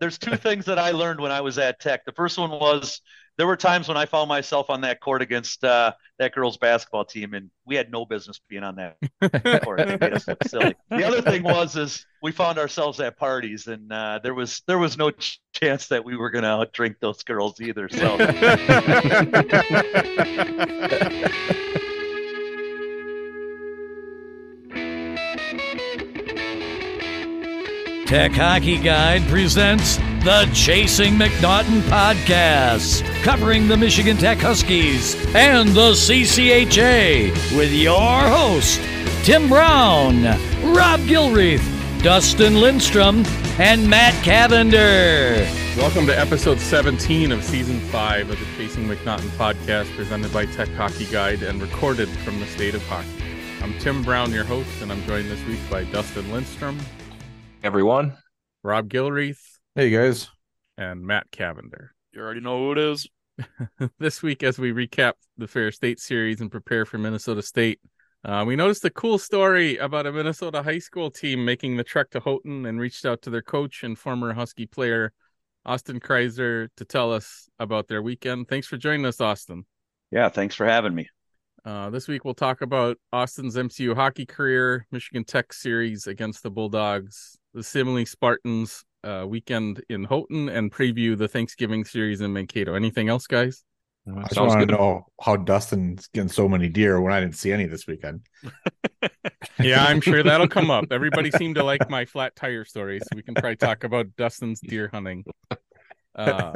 there's two things that I learned when I was at Tech. The first one was there were times when I found myself on that court against uh, that girls' basketball team, and we had no business being on that court. It made us look silly. The other thing was is we found ourselves at parties, and uh, there was there was no ch- chance that we were going to drink those girls either. So. Tech Hockey Guide presents the Chasing MacNaughton podcast, covering the Michigan Tech Huskies and the CCHA with your host, Tim Braun, Rob Gilreath, Dustin Lindstrom, and Matt Cavender. Welcome to episode 17 of season 5 of the Chasing MacNaughton podcast, presented by Tech Hockey Guide and recorded from the state of hockey. I'm Tim Braun, your host, and I'm joined this week by Dustin Lindstrom, everyone. Rob Gilreath. Hey, guys. And Matt Cavender. You already know who it is. this week, as we recap the Ferris State series and prepare for Minnesota State, uh, we noticed a cool story about a Minnesota high school team making the trek to Houghton and reached out to their coach and former Husky player, Austyn Kryzer, to tell us about their weekend. Thanks for joining us, Austyn. Yeah, thanks for having me. Uh, this week we'll talk about Austyn's MCU hockey career, Michigan Tech series against the Bulldogs, the Simley Spartans uh, weekend in Houghton, and preview the Thanksgiving series in Mankato. Anything else, guys? I just want to know how Dustin's getting so many deer when I didn't see any this weekend. yeah, I'm sure that'll come up. Everybody seemed to like my flat tire story, so we can probably talk about Dustin's deer hunting. Uh,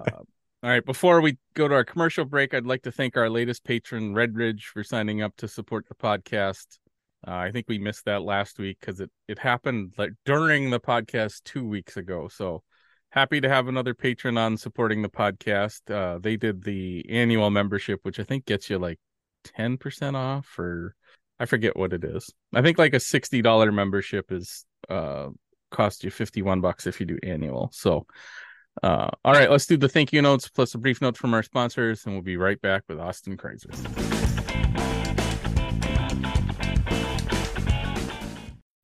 all right, before we go to our commercial break, I'd like to thank our latest patron, Redridge, for signing up to support the podcast. Uh, I think we missed that last week because it it happened like during the podcast two weeks ago. So happy to have another patron on supporting the podcast. Uh, they did the annual membership, which I think gets you like ten percent off, or I forget what it is. I think like a sixty dollar membership is uh cost you fifty one bucks if you do annual. So uh, all right, let's do the thank you notes plus a brief note from our sponsors, and we'll be right back with Austyn Kryzer.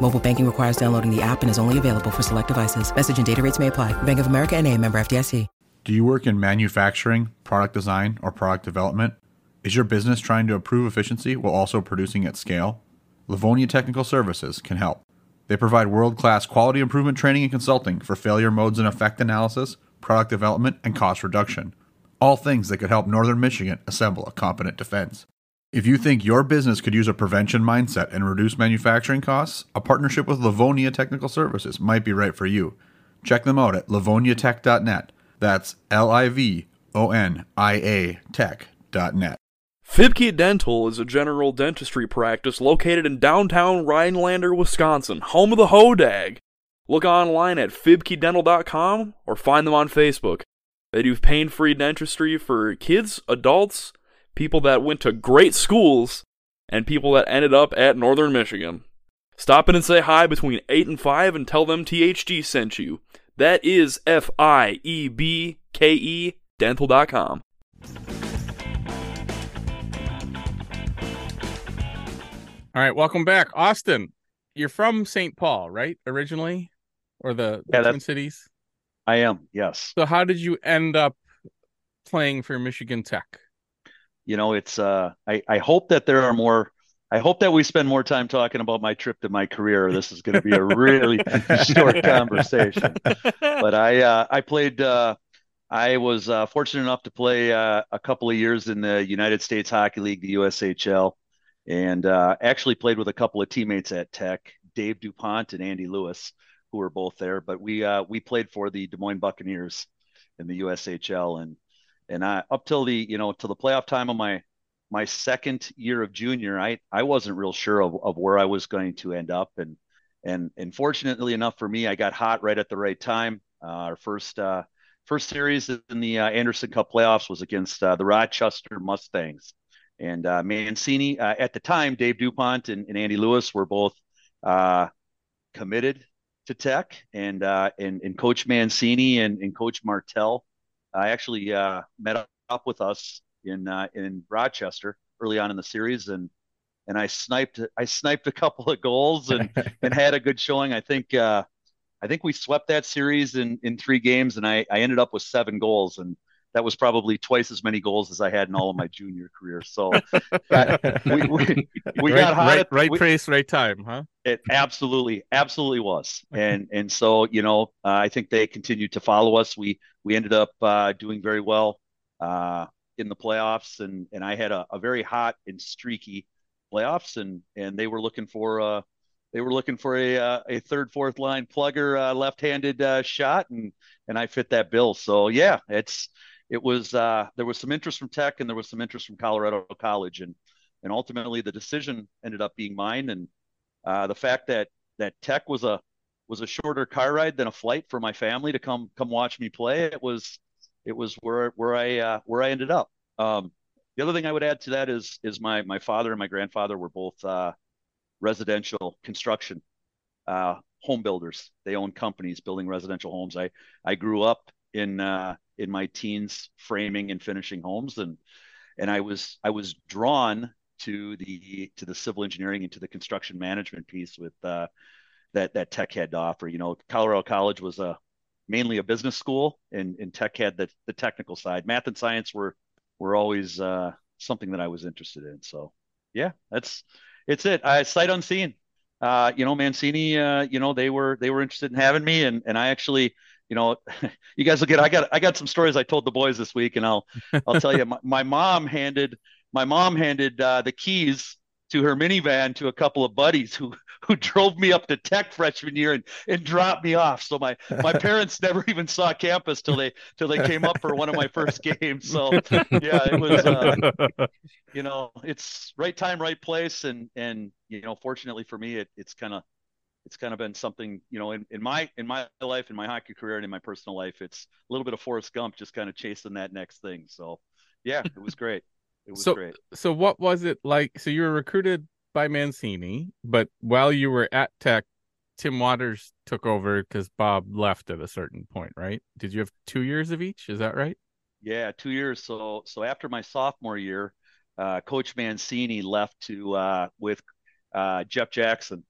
Mobile banking requires downloading the app and is only available for select devices. Message and data rates may apply. Bank of America and a member FDIC. Do you work in manufacturing, product design, or product development? Is your business trying to improve efficiency while also producing at scale? Livonia Technical Services can help. They provide world-class quality improvement training and consulting for failure modes and effect analysis, product development, and cost reduction all things that could help Northern Michigan assemble a competent defense. If you think your business could use a prevention mindset and reduce manufacturing costs, a partnership with Livonia Technical Services might be right for you. Check them out at livoniatech.net. That's L I V O N I A tech.net. Fiebke Dental is a general dentistry practice located in downtown Rhinelander, Wisconsin, home of the Hodag. Look online at fiebkedental.com or find them on Facebook. They do pain free dentistry for kids, adults, people that went to great schools, and people that ended up at Northern Michigan. Stop in and say hi between 8 and 5 and tell them THG sent you. That is F I E B K E dental.com. All right, welcome back. Austyn, you're from St. Paul, right? Originally? Or the, the yeah, Twin Cities? I am, yes. So how did you end up playing for Michigan Tech? You know, it's uh I, I hope that there are more I hope that we spend more time talking about my trip to my career. This is going to be a really short conversation. But I uh I played uh I was uh, fortunate enough to play uh, a couple of years in the United States Hockey League, the USHL, and uh, actually played with a couple of teammates at Tech, Dave DuPont and Andy Lewis who were both there. But we uh, we played for the Des Moines Buccaneers in the USHL, and and I up till the you know till the playoff time of my my second year of junior, I I wasn't real sure of, of where I was going to end up, and and and fortunately enough for me, I got hot right at the right time. Uh, our first uh, first series in the uh, Anderson Cup playoffs was against uh, the Rochester Mustangs, and uh, Mancini uh, at the time, Dave Dupont and, and Andy Lewis were both uh, committed to Tech, and uh, and, and Coach Mancini and, and Coach Martell I actually uh, met up with us in uh, in Rochester early on in the series, and and I sniped I sniped a couple of goals and and had a good showing. I think uh, I think we swept that series in in three games, and I I ended up with seven goals, and that was probably twice as many goals as I had in all of my junior career. So we, we, we right, got hot right, at- right we- place, right time, huh? it absolutely, absolutely was, and and so you know, uh, I think they continued to follow us. We we ended up uh, doing very well uh, in the playoffs, and and I had a, a very hot and streaky playoffs, and and they were looking for uh they were looking for a uh, a third fourth line plugger uh, left-handed uh, shot, and and I fit that bill. So yeah, it's it was uh, there was some interest from Tech, and there was some interest from Colorado College, and and ultimately the decision ended up being mine, and uh, the fact that that Tech was a was a shorter car ride than a flight for my family to come come watch me play. It was it was where where I uh, where I ended up. Um, the other thing I would add to that is is my my father and my grandfather were both uh, residential construction uh, home builders. They owned companies building residential homes. I I grew up in uh, in my teens framing and finishing homes, and and I was I was drawn to the to the civil engineering and to the construction management piece with uh, that that Tech had to offer. You know, Colorado College was a mainly a business school, and, and Tech had the the technical side. Math and science were were always uh, something that I was interested in. So yeah, that's it's it. I sight unseen. Uh, you know, Mancini. Uh, you know, they were they were interested in having me, and and I actually. You know, you guys will get. I got. I got some stories I told the boys this week, and I'll. I'll tell you. My, my mom handed. My mom handed uh, the keys to her minivan to a couple of buddies who who drove me up to Tech freshman year and, and dropped me off. So my my parents never even saw campus till they till they came up for one of my first games. So yeah, it was uh, you know it's right time, right place, and and you know fortunately for me, it, it's kind of it's kind of been something you know in, in my in my life in my hockey career and in my personal life it's a little bit of Forrest Gump just kind of chasing that next thing so yeah it was great it was So- great so what was it like? So you were recruited by Mancini, but while you were at Tech, Tim Watters took over because Bob left at a certain point, right? Did you have two years of each? Is that right? Yeah, two years. So so after my sophomore year, uh, Coach Mancini left to uh, with uh, Jeff Jackson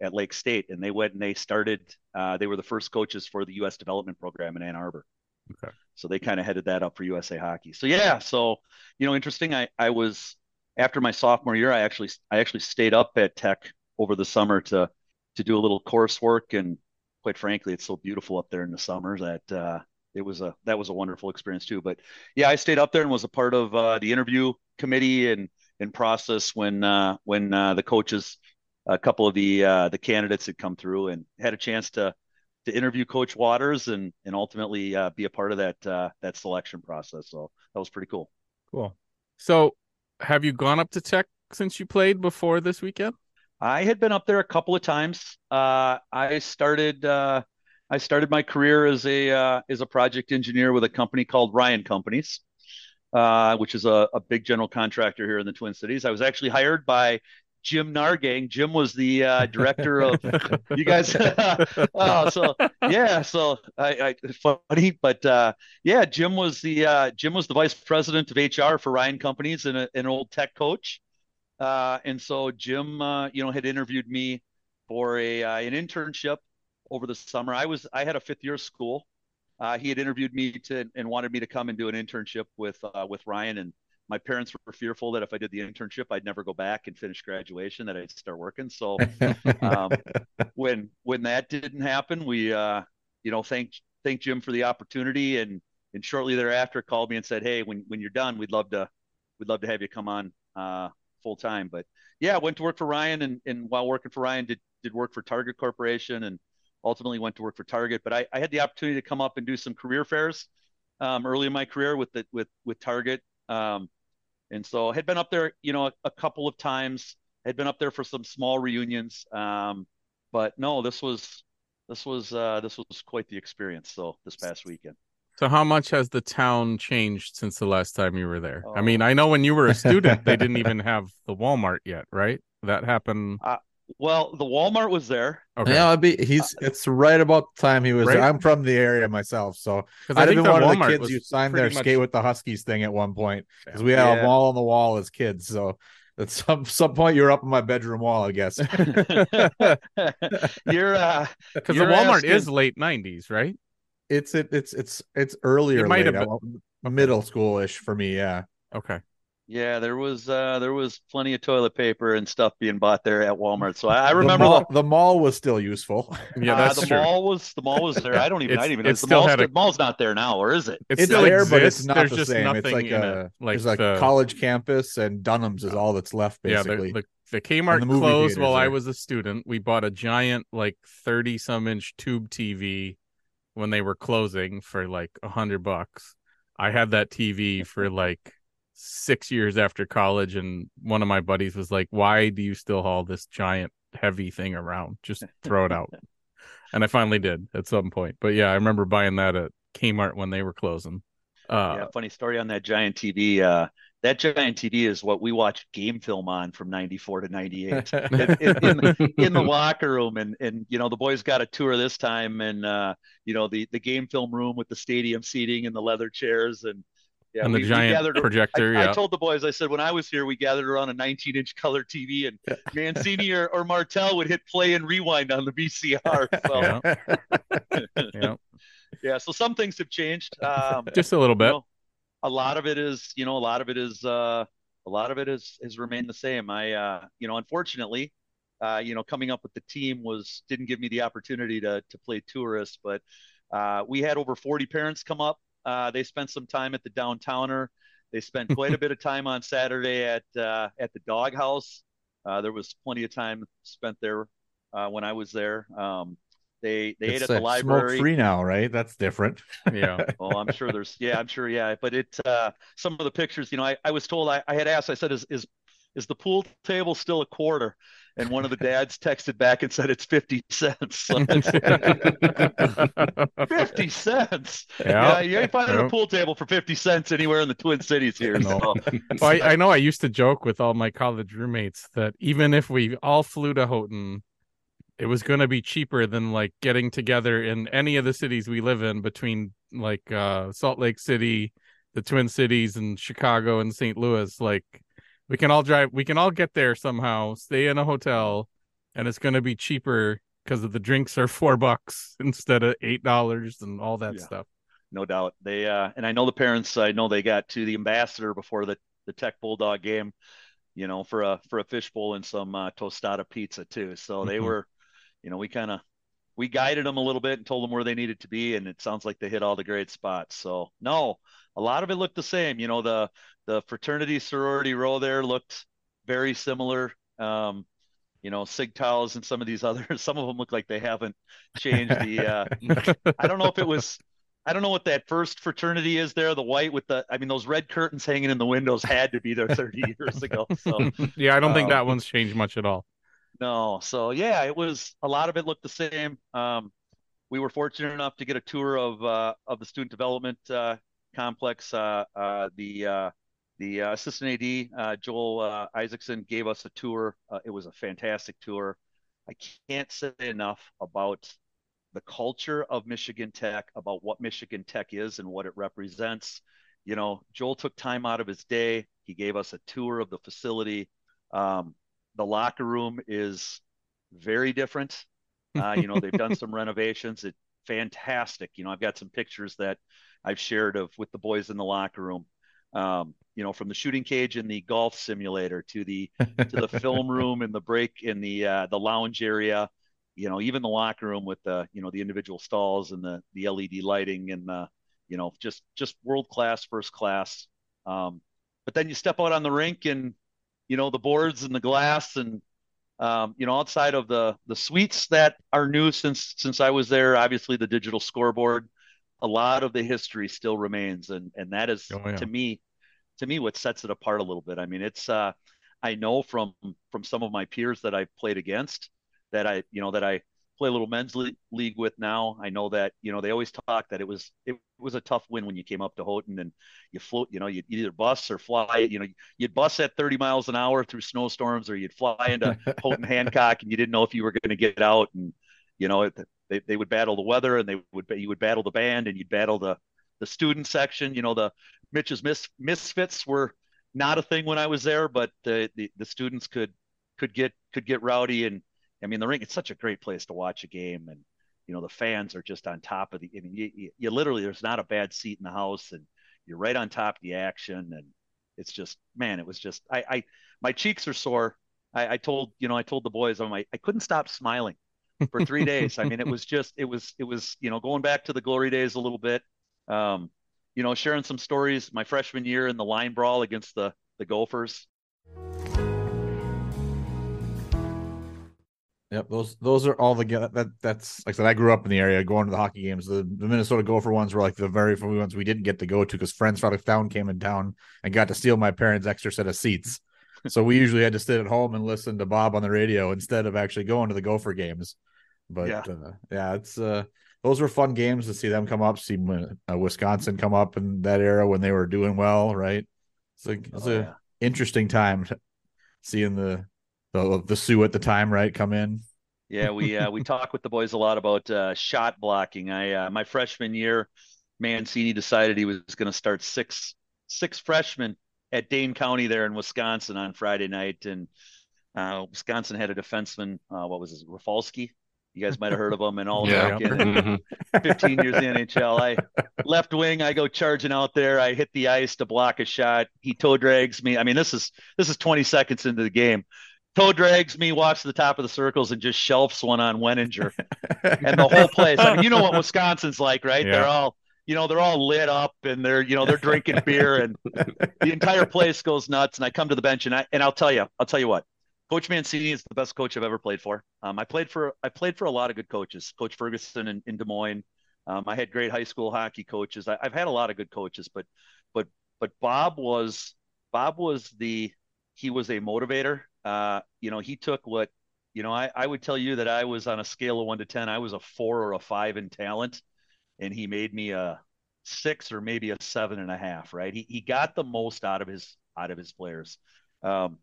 at Lake State, and they went and they started. Uh, they were the first coaches for the U.S. Development Program in Ann Arbor. Okay. So they kind of headed that up for USA Hockey. So yeah, so you know, interesting. I I was after my sophomore year, I actually I actually stayed up at Tech over the summer to to do a little coursework, and quite frankly, it's so beautiful up there in the summer that uh, it was a that was a wonderful experience too. But yeah, I stayed up there and was a part of uh, the interview committee and and process when uh, when uh, the coaches, a couple of the uh, the candidates had come through and had a chance to to interview Coach Watters and and ultimately uh, be a part of that uh, that selection process. So that was pretty cool. Cool. So have you gone up to Tech since you played before this weekend? I had been up there a couple of times. Uh, I started uh, I started my career as a uh, as a project engineer with a company called Ryan Companies, uh, which is a, a big general contractor here in the Twin Cities. I was actually hired by Jim Nargang. Jim was the uh, director of you guys. oh, so yeah, so I, I funny, but uh, yeah, Jim was the uh, Jim was the vice president of HR for Ryan Companies and a, an old tech coach. Uh, and so Jim, uh, you know, had interviewed me for a uh, an internship over the summer. I was I had a fifth year of school. Uh, he had interviewed me to and wanted me to come and do an internship with uh, with Ryan. And my parents were fearful that if I did the internship, I'd never go back and finish graduation, that I'd start working. So um, when when that didn't happen, we uh, you know thank thank Jim for the opportunity, and and shortly thereafter called me and said, hey, when when you're done, we'd love to we'd love to have you come on uh, full time. But yeah, went to work for Ryan, and and while working for Ryan, did did work for Target Corporation, and ultimately went to work for Target. But I, I had the opportunity to come up and do some career fairs um, early in my career with the with with Target. Um, and so I had been up there, you know, a, a couple of times. Had been up there for some small reunions. Um, but no, this was this was uh, this was quite the experience. So this past weekend. So how much has the town changed since the last time you were there? I mean, Oh. I know when you were a student, they didn't even have the Walmart yet, right? That happened. Well, the Walmart was there. Okay. Yeah, it'd be he's it's right about the time he was Right? there. I'm from the area myself, so I'd have think been the one of the Walmart kids was who signed their much- skate with the Huskies thing at one point because we had Yeah. them all on the wall as kids. So at some some point you're up on my bedroom wall, I guess. You're uh Because the Walmart asking- is late '90s, right? it's it, it's it's it's earlier, It might late, have I won't- middle schoolish for me. Yeah, Okay. Yeah, there was uh there was plenty of toilet paper and stuff being bought there at Walmart. So I, I The remember mall, the mall was still useful. Yeah, uh, that's the true. mall was the mall was there. I don't even It's- I didn't even it know the still mall's, a- the mall's not there now, or is it? It it's still there, exists. but it's not There's the just same. nothing It's like in a it. Like there's like the, college campus and Dunham's is all that's left yeah, basically. the, the the Kmart the closed theaters while I was a student. We bought a giant like thirty some inch tube TV when they were closing for like a hundred bucks. I had that TV for like six years after college, and one of my buddies was like, "Why do you still haul this giant heavy thing around? Just throw it out." and I finally did at some point. But yeah, I remember buying that at Kmart when they were closing. Uh, yeah, funny story on that giant TV. Uh, that giant TV is what we watched game film on from '94 to '98 in, in, the- in the locker room, and and you know the boys got a tour this time, and uh, you know the the game film room with the stadium seating and the leather chairs, and yeah, and we- the we giant gathered- projector. I, yeah. I told the boys, I said, when I was here, we gathered around a 19 inch color TV and Mancini or, or Martell would hit play and rewind on the VCR. So, yeah. yeah. so some things have changed. Um, Just a little you bit. know, a lot of it is, you know, a lot of it is, uh, a lot of it is, has remained the same. I, uh, you know, unfortunately, uh, you know, coming up with the team was, didn't give me the opportunity to, to play tourist, but, uh, we had over 40 parents come up. Uh, they spent some time at the downtowner. They spent quite a bit of time on Saturday at, uh, at the doghouse. Uh, there was plenty of time spent there, uh, when I was there. Um, they, they ate at the library. smoke free now, right? That's different. Yeah. well, I'm sure there's yeah, I'm sure yeah, but it uh some of the pictures, you know, I, I was told I, I had asked, I said, is is is the pool table still a quarter? And one of the dads texted back and said it's 50 cents. So it's 50 cents. Yeah, you ain't finding Yeah. a pool table for 50 cents anywhere in the Twin Cities here. No. So Well, I, I know I used to joke with all my college roommates that even if we all flew to Houghton, it was going to be cheaper than like getting together in any of the cities we live in between like uh, Salt Lake City, the Twin Cities, and Chicago and St. Louis. Like we can all drive, we can all get there somehow, stay in a hotel, and it's going to be cheaper because of the drinks are four bucks instead of eight dollars and all that Yeah. stuff. no doubt. They uh and I know the parents, I know they got to the ambassador before the, the Tech Bulldog game, you know, for a for a fishbowl and some uh, tostada pizza too. So they Mhm. were, you know, we kind of we guided them a little bit and told them where they needed to be, and it sounds like they hit all the great spots. So no, a lot of it looked the same. You know, the the fraternity sorority row there looked very similar. Um, you know, SIGTOWs and some of these others, some of them look like they haven't changed the uh I don't know if it was I don't know what that first fraternity is there, the white with the I mean those red curtains hanging in the windows had to be there 30 years ago. So yeah, I don't think Um, that one's changed much at all. no. So yeah, it was a lot of it looked the same. Um we were fortunate enough to get a tour of uh of the student development uh complex. Uh uh the uh the uh, assistant AD uh, Joel uh, Isaacson gave us a tour. Uh, it was a fantastic tour. I can't say enough about the culture of Michigan Tech, about what Michigan Tech is and what it represents. You know, Joel took time out of his day. He gave us a tour of the facility. Um, the locker room is very different. Uh, you know, they've done some renovations. It fantastic. You know, I've got some pictures that I've shared of with the boys in the locker room. Um, you know, from the shooting cage in the golf simulator to the to the film room and the break in the uh, the lounge area. You know, even the locker room with the you know the individual stalls and the the LED lighting and the you know just just world class, first class. Um, but then you step out on the rink and you know the boards and the glass and um, you know outside of the the suites that are new since since I was there, obviously the digital scoreboard. A lot of the history still remains, and and that is Oh, yeah. to me to me what sets it apart a little bit. I mean, it's uh, I know from from some of my peers that I've played against that I you know that I play a little men's league with now. I know that you know they always talk that it was it was a tough win when you came up to Houghton and you float. You know, you'd either bus or fly. You know, you'd bus at 30 miles an hour through snowstorms, or you'd fly into Houghton Hancock, and you didn't know if you were going to get out. And you know, they, they would battle the weather, and they would you would battle the band, and you'd battle the the student section. You know, the Mitch's mis, misfits were not a thing when I was there, but the, the the students could could get could get rowdy. And I mean the ring it's such a great place to watch a game. And you know the fans are just on top of the I mean you, you, you literally there's not a bad seat in the house and you're right on top of the action. And it's just man it was just I I my cheeks are sore. I, I told you know I told the boys I'm like I couldn't stop smiling for three days. I mean it was just it was it was you know going back to the glory days a little bit um you know sharing some stories my freshman year in the line brawl against the the Gophers Yep, those those are all the that that's like I said. I grew up in the area, going to the hockey games. The, the Minnesota Gopher ones were like the very few ones we didn't get to go to because friends out of town came in town and got to steal my parents' extra set of seats. so we usually had to sit at home and listen to Bob on the radio instead of actually going to the Gopher games. But yeah, uh, yeah it's uh, those were fun games to see them come up, see uh, Wisconsin come up in that era when they were doing well, right? It's like it's oh, a yeah. interesting time seeing the the the Sioux at the time, right? Come in. Yeah, we uh, we talk with the boys a lot about uh, shot blocking. I uh, my freshman year, Mancini decided he was going to start six six freshmen at Dane County there in Wisconsin on Friday night, and uh, Wisconsin had a defenseman. Uh, what was his Rafalski? You guys might have heard of him and all yeah. Mm-hmm. 15 years in NHL. I left wing, I go charging out there. I hit the ice to block a shot. He toe drags me. I mean, this is this is 20 seconds into the game toe drags me, walks to the top of the circles, and just shelves one on Weninger. and the whole place. I mean, you know what Wisconsin's like, right? Yeah. They're all, you know, they're all lit up and they're, you know, they're drinking beer and the entire place goes nuts. And I come to the bench and I and I'll tell you, I'll tell you what. Coach Mancini is the best coach I've ever played for. Um, I played for I played for a lot of good coaches. Coach Ferguson in, in Des Moines. Um, I had great high school hockey coaches. I, I've had a lot of good coaches, but but but Bob was Bob was the he was a motivator uh, you know, he took what, you know, I, I would tell you that I was on a scale of one to 10, I was a four or a five in talent, and he made me a six or maybe a seven and a half, right? He, he got the most out of his, out of his players. Um,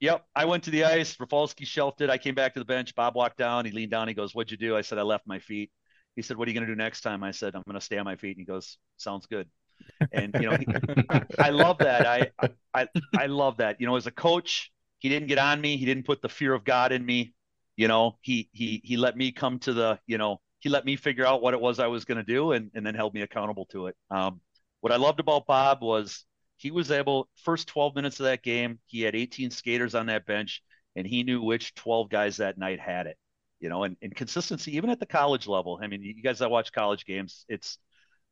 Yep. I went to the ice. Rafalski shelved it. I came back to the bench. Bob walked down. He leaned down. He goes, What'd you do? I said, I left my feet. He said, What are you going to do next time? I said, I'm going to stay on my feet. And he goes, Sounds good. And, you know, he, I love that. I, I, I love that. You know, as a coach, he didn't get on me. He didn't put the fear of God in me. You know, he he he let me come to the, you know, he let me figure out what it was I was going to do and, and then held me accountable to it. Um, what I loved about Bob was he was able first 12 minutes of that game, he had 18 skaters on that bench and he knew which 12 guys that night had it. You know, and, and consistency, even at the college level. I mean, you guys that watch college games, it's,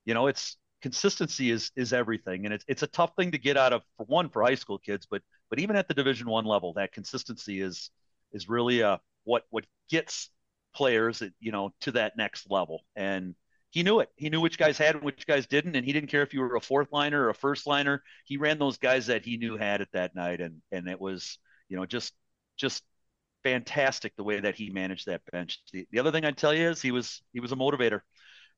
you know, it's consistency is is everything, and it's it's a tough thing to get out of for one for high school kids, but but even at the Division One level, that consistency is is really uh, what what gets players, you know, to that next level. And he knew it. He knew which guys had and which guys didn't, and he didn't care if you were a fourth liner or a first liner. He ran those guys that he knew had it that night, and and it was you know just just fantastic the way that he managed that bench. The, the other thing I'd tell you is he was he was a motivator.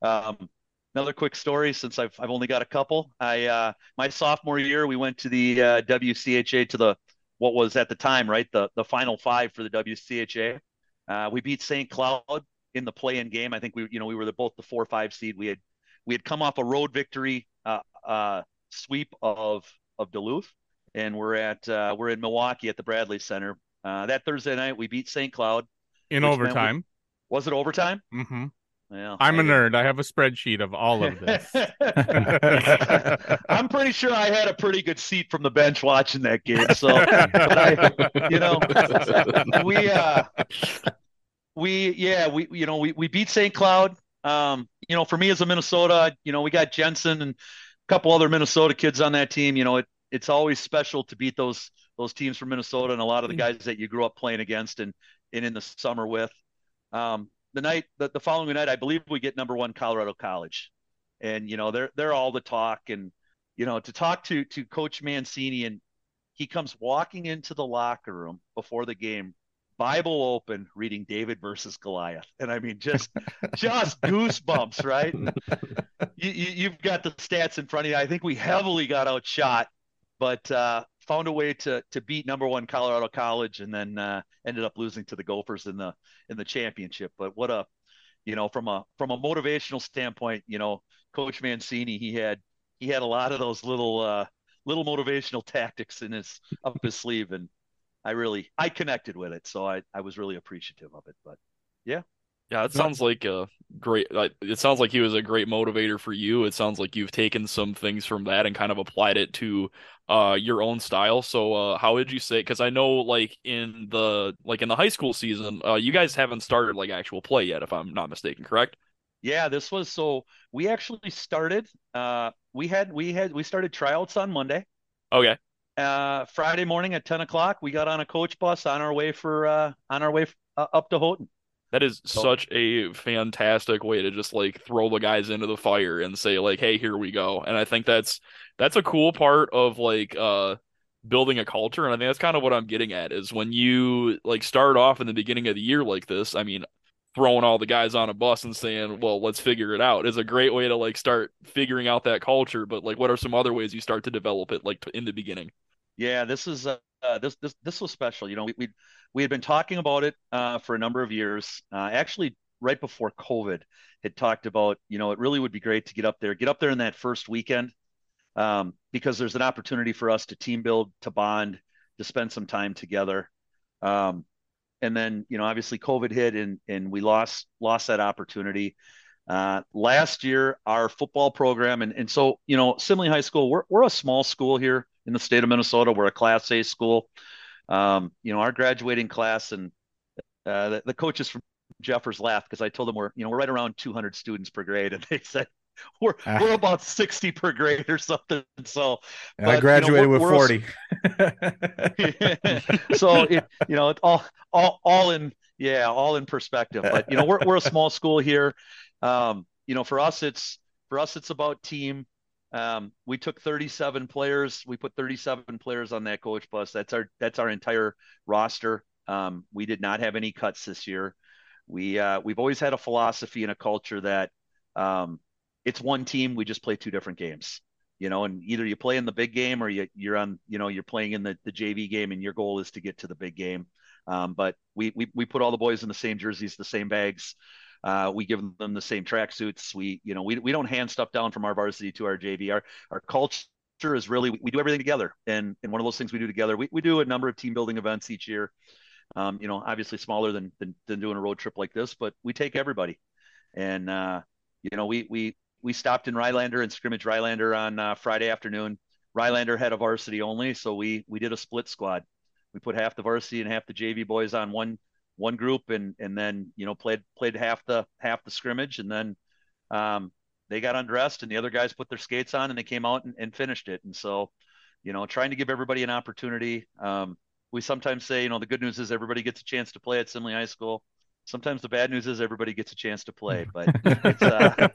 Um, another quick story since I've I've only got a couple. I uh, my sophomore year we went to the uh, WCHA to the what was at the time right the the final five for the WCHA. Uh, we beat St. Cloud in the play-in game. I think we you know we were the, both the four five seed. We had we had come off a road victory uh, uh, sweep of of Duluth, and we're at uh, we're in Milwaukee at the Bradley Center. that Thursday night we beat St. Cloud in overtime. We, was it overtime? Mm-hmm. Well, I'm a nerd. I have a spreadsheet of all of this. I'm pretty sure I had a pretty good seat from the bench watching that game. So, I, you know, we, uh, we, yeah, we, you know, we, we beat St. Cloud. Um, you know, for me as a Minnesota, you know, we got Jensen and a couple other Minnesota kids on that team. You know, it, it's always special to beat those those teams from Minnesota and a lot of the guys that you grew up playing against and, and in the summer with. Um, the night the, the following night, I believe we get number one Colorado College, and you know they're they're all the talk, and you know to talk to to Coach Mancini, and he comes walking into the locker room before the game, Bible open, reading David versus Goliath, and I mean just just goosebumps, right? you, you, have got the stats in front of you. I think we heavily got outshot, but uh, found a way to to beat number one Colorado College, and then uh, ended up losing to the Gophers in the in the championship. But what a you know from a from a motivational standpoint, you know, Coach Mancini he had he had a lot of those little uh, little motivational tactics in his up his sleeve, and I really I connected with it, so I I was really appreciative of it. But yeah. Yeah, it sounds like a great. It sounds like he was a great motivator for you. It sounds like you've taken some things from that and kind of applied it to uh, your own style. So, uh, how would you say? Because I know, like in the like in the high school season, uh, you guys haven't started like actual play yet, if I'm not mistaken. Correct? Yeah, this was so. We actually started. Uh, we had we had we started tryouts on Monday. Okay. Uh, Friday morning at ten o'clock, we got on a coach bus on our way for uh, on our way uh, up to Houghton. That is so, such a fantastic way to just like throw the guys into the fire and say like, "Hey, here we go." And I think that's that's a cool part of like uh building a culture and I think that's kind of what I'm getting at is when you like start off in the beginning of the year like this, I mean, throwing all the guys on a bus and saying, "Well, let's figure it out." is a great way to like start figuring out that culture, but like what are some other ways you start to develop it like in the beginning? Yeah, this is uh, this this this was special. You know, we we we had been talking about it uh, for a number of years. Uh, actually, right before COVID, had talked about you know it really would be great to get up there, get up there in that first weekend, um, because there's an opportunity for us to team build, to bond, to spend some time together. Um, and then you know obviously COVID hit and and we lost lost that opportunity. Uh, last year, our football program, and, and so, you know, Simley High School, we're, we're a small school here in the state of Minnesota. We're a Class A school um, you know, our graduating class and uh, the, the, coaches from Jeffers laughed because I told them we're, you know, we're right around 200 students per grade, and they said we're uh, we're about 60 per grade or something. So but, I graduated you know, with 40. so it, you know, it all all all in yeah, all in perspective. But you know, we're we're a small school here. Um, you know, for us, it's for us, it's about team. Um, we took 37 players. We put 37 players on that coach bus. That's our that's our entire roster. Um, we did not have any cuts this year. We uh, we've always had a philosophy and a culture that um, it's one team. We just play two different games. You know, and either you play in the big game or you, you're on. You know, you're playing in the, the JV game, and your goal is to get to the big game. Um, but we, we we put all the boys in the same jerseys, the same bags. Uh, we give them the same tracksuits. We, you know, we, we don't hand stuff down from our varsity to our JV. Our, our culture is really, we, we do everything together. And, and one of those things we do together, we, we do a number of team building events each year. Um, you know, obviously smaller than, than, than doing a road trip like this, but we take everybody. And, uh, you know, we, we, we stopped in Rhinelander and scrimmage Rhinelander on uh, Friday afternoon. Rhinelander had a varsity only, so we we did a split squad. We put half the varsity and half the JV boys on one one group and and then you know played played half the half the scrimmage and then um, they got undressed and the other guys put their skates on and they came out and, and finished it and so you know trying to give everybody an opportunity um, we sometimes say you know the good news is everybody gets a chance to play at Simley High School sometimes the bad news is everybody gets a chance to play but it's uh,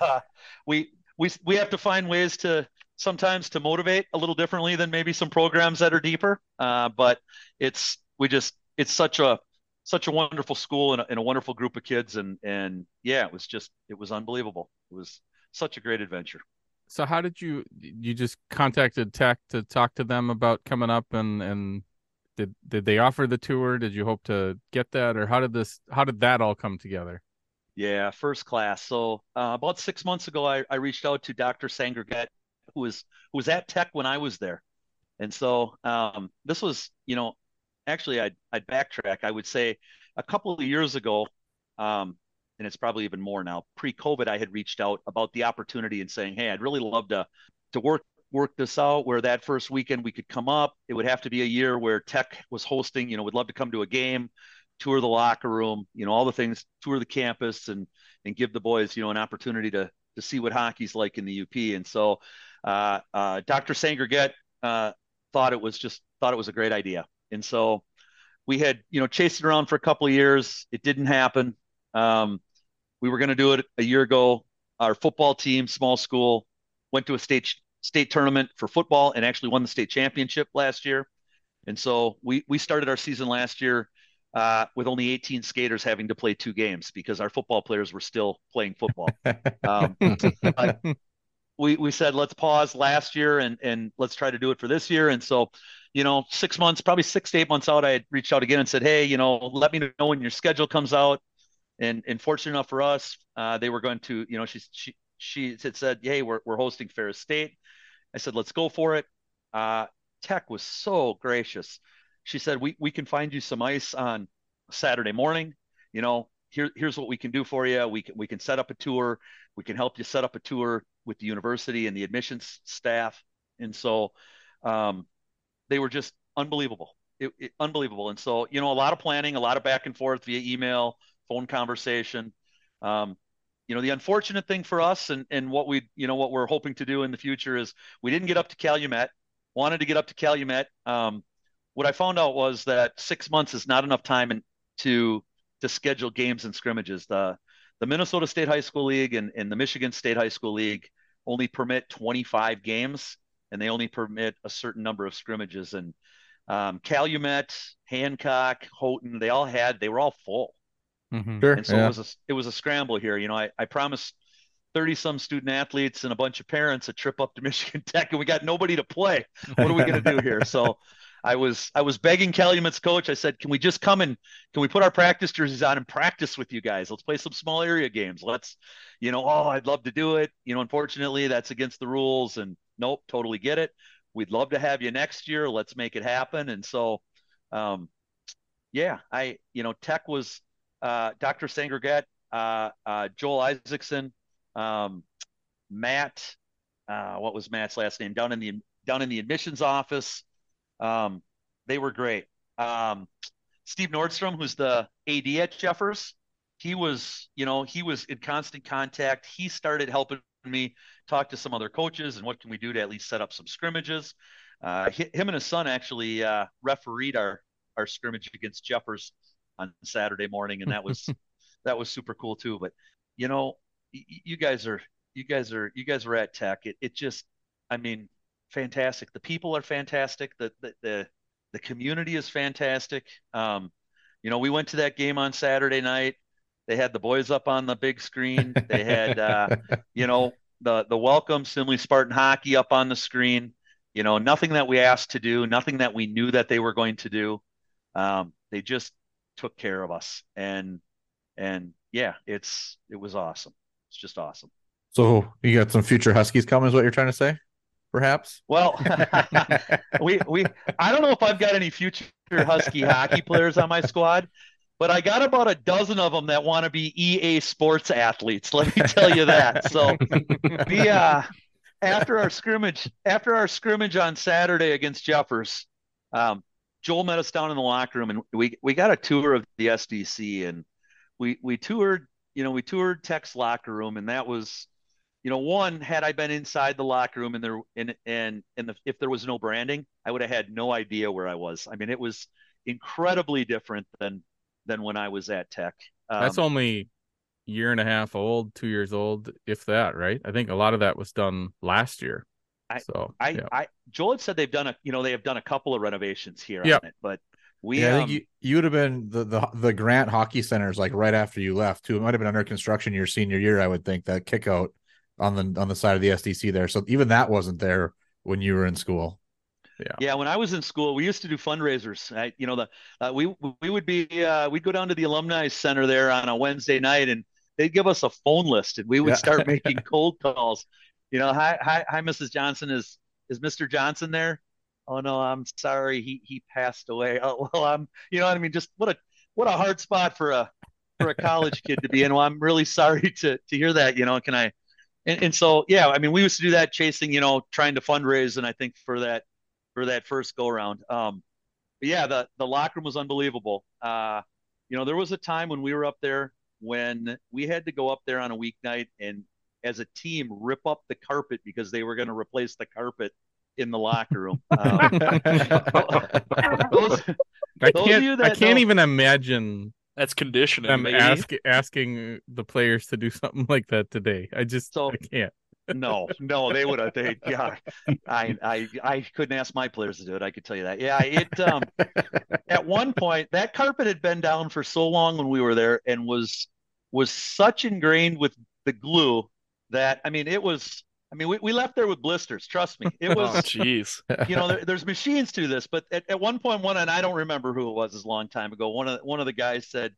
uh, we we we have to find ways to sometimes to motivate a little differently than maybe some programs that are deeper. Uh, but it's we just it's such a such a wonderful school and a, and a, wonderful group of kids. And and yeah it was just it was unbelievable. It was such a great adventure. So how did you you just contacted tech to talk to them about coming up and and did did they offer the tour did you hope to get that or how did this how did that all come together yeah first class so uh, about six months ago I, I reached out to dr Sanregret who was who was at tech when i was there and so um, this was you know actually I'd, I'd backtrack. I would say a couple of years ago, um, and it's probably even more now. Pre-COVID, I had reached out about the opportunity and saying, "Hey, I'd really love to to work work this out. Where that first weekend we could come up. It would have to be a year where Tech was hosting. You know, would love to come to a game, tour the locker room, you know, all the things, tour the campus, and and give the boys, you know, an opportunity to to see what hockey's like in the UP. And so, uh, uh, Dr. Sanregret uh, thought it was just thought it was a great idea. And so we had, you know, chased it around for a couple of years. It didn't happen. Um, we were going to do it a year ago. Our football team, small school, went to a state state tournament for football and actually won the state championship last year. And so we we started our season last year uh, with only 18 skaters having to play two games because our football players were still playing football. Um, we we said let's pause last year and and let's try to do it for this year. And so, you know, six months, probably six to eight months out, I had reached out again and said, hey, you know, let me know when your schedule comes out. And and fortunate enough for us, uh, they were going to, you know, she she she had said, hey, we're we're hosting Ferris State. I said, let's go for it. Uh, Tech was so gracious. She said, we we can find you some ice on Saturday morning. You know, here here's what we can do for you. We can we can set up a tour. We can help you set up a tour with the university and the admissions staff. And so um, they were just unbelievable. It, it, unbelievable. And so, you know, a lot of planning, a lot of back and forth via email, phone conversation. Um, you know, the unfortunate thing for us and, and what we, you know, what we're hoping to do in the future is we didn't get up to Calumet, wanted to get up to Calumet. Um, what I found out was that six months is not enough time to, to schedule games and scrimmages. The, the Minnesota State High School League and, and the Michigan State High School League only permit 25 games and they only permit a certain number of scrimmages. And um, Calumet, Hancock, Houghton, they all had, they were all full. Mhm. Sure. And so yeah. it was a, it was a scramble here. You know, I, I promised 30 some student athletes and a bunch of parents a trip up to Michigan Tech and we got nobody to play. What are we going to do here? So I was I was begging Calumet's coach. I said, "Can we just come and can we put our practice jerseys on and practice with you guys? Let's play some small area games. Let's, you know, oh, I'd love to do it. You know, unfortunately, that's against the rules. And nope, totally get it. We'd love to have you next year. Let's make it happen. And so, um, yeah, I, you know, Tech was uh, Dr. Sanregret, uh, uh, Joel Isaacson, um, Matt. Uh, what was Matt's last name? Down in the down in the admissions office. Um, they were great. Um, Steve Nordstrom, who's the AD at Jeffers, he was, you know, he was in constant contact. He started helping me talk to some other coaches and what can we do to at least set up some scrimmages. Uh, him and his son actually refereed our our scrimmage against Jeffers on Saturday morning, and that was that was super cool too. But you know, y- you guys are you guys are you guys are at Tech. It it just, I mean, fantastic. The people are fantastic. The the the, the community is fantastic. Um, you know, we went to that game on Saturday night. They had the boys up on the big screen. They had uh, you know the the welcome Simley Spartan hockey up on the screen. You know, nothing that we asked to do, nothing that we knew that they were going to do. Um, they just took care of us, and and yeah, it's it was awesome. It's just awesome. so you got some future Huskies coming, is what you're trying to say? Perhaps. Well, we we I don't know if I've got any future Husky hockey players on my squad, but I got about a dozen of them that want to be EA Sports athletes. Let me tell you that. So we uh after our scrimmage after our scrimmage on Saturday against Jeffers, um, Joel met us down in the locker room and we we got a tour of the SDC and we we toured you know we toured Tech's locker room and that was you know one had I been inside the locker room and there and and and the, if there was no branding I would have had no idea where I was. I mean it was incredibly different than than when I was at Tech. Um, That's only year and a half old, two years old, if that, right? I think a lot of that was done last year. I- so I, yeah. I Joel had said they've done a you know they have done a couple of renovations here Yep. on it, but we yeah, I um, think you, you would have been the, the the Grant Hockey Centers like right after you left too. It might have been under construction your senior year, I would think. That kick out on the on the side of the SDC there. So even that wasn't there when you were in school. Yeah. yeah, when I was in school, we used to do fundraisers. I, you know, the uh, we we would be uh, we'd go down to the alumni center there on a Wednesday night, and they'd give us a phone list, and we would Yeah. start making cold calls. You know, hi hi hi, Mrs. Johnson is is Mr. Johnson there? Oh no, I'm sorry, he he passed away. Oh well, I'm you know what I mean. Just what a what a hard spot for a for a college kid to be in. Well, I'm really sorry to to hear that. You know, can I? And, and so yeah, I mean, we used to do that, chasing, you know, trying to fundraise, and I think for that for that first go around. Um, but yeah, the the locker room was unbelievable. Uh, you know, there was a time when we were up there when we had to go up there on a weeknight and as a team rip up the carpet because they were going to replace the carpet in the locker room. Um, those, I those can't you I can't even imagine That's conditioning. I'm ask, asking the players to do something like that today. I just So- I can't. no, no, they would have. They, yeah, I, I, I couldn't ask my players to do it. I could tell you that. Yeah, it. Um, at one point, that carpet had been down for so long when we were there, and was was such ingrained with the glue that I mean, it was. I mean, we, we left there with blisters. Trust me, it was. Jeez. you know, there, there's machines to this, but at, at one point, one and I don't remember who it was. As a long time ago, one of one of the guys said,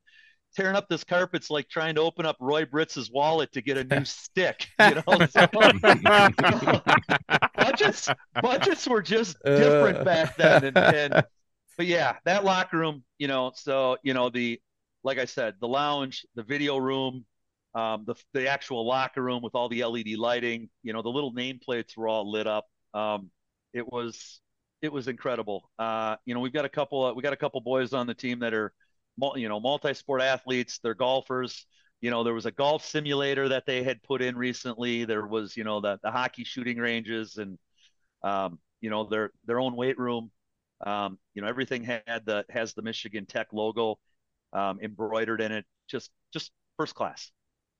tearing up this carpet's like trying to open up Roy Britz's wallet to get a new stick. You know, so, budgets budgets were just different Uh. back then, and, and but yeah, that locker room, you know, so you know the like I said, the lounge, the video room, um, the the actual locker room with all the LED lighting, you know, the little nameplates were all lit up. Um, it was it was incredible. Uh, you know, we've got a couple we got a couple boys on the team that are you know multi-sport athletes. They're golfers. You know there was a golf simulator that they had put in recently. There was you know the, the hockey shooting ranges and um, you know their their own weight room. Um, you know everything had the has the michigan tech logo um, embroidered in it. Just just first class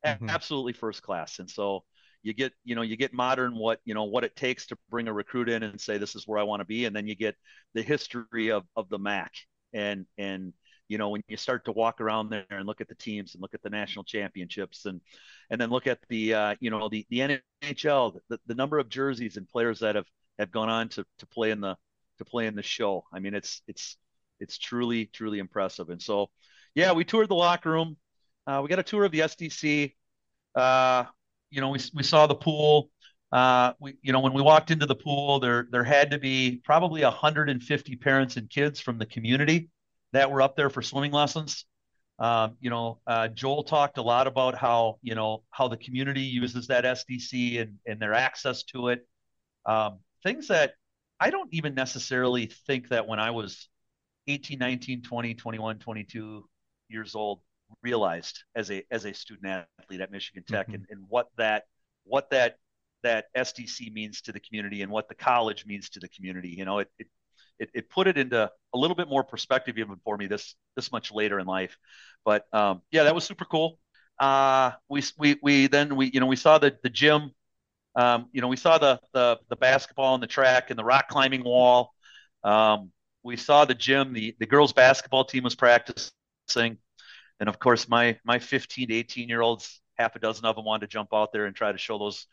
Mhm. absolutely first class. And so you get you know you get modern what you know what it takes to bring a recruit in and say this is where i want to be. And then you get the history of of the mac. And and you know when you start to walk around there and look at the teams and look at the national championships and and then look at the uh, you know the the NHL the, the number of jerseys and players that have have gone on to to play in the to play in the show. I mean it's it's it's truly truly impressive. And so yeah we toured the locker room uh, we got a tour of the SDC uh, you know we we saw the pool uh, we, you know, when we walked into the pool, there there had to be probably 150 parents and kids from the community that were up there for swimming lessons. Um, you know, uh, Joel talked a lot about how you know how the community uses that SDC and and their access to it. Um, things that I don't even necessarily think that when I was 18, 19, 20, 21, 22 years old realized as a as a student athlete at Michigan Tech Mhm. and, and what that what that that SDC means to the community and what the college means to the community. You know, it, it it, it put it into a little bit more perspective even for me this this much later in life. But um, yeah, that was super cool. Uh, we we we then we you know we saw the the gym. Um, you know we saw the the the basketball and the track and the rock climbing wall. Um, we saw the gym. The the girls basketball team was practicing, and of course my my 15 to 18 year olds, half a dozen of them wanted to jump out there and try to show those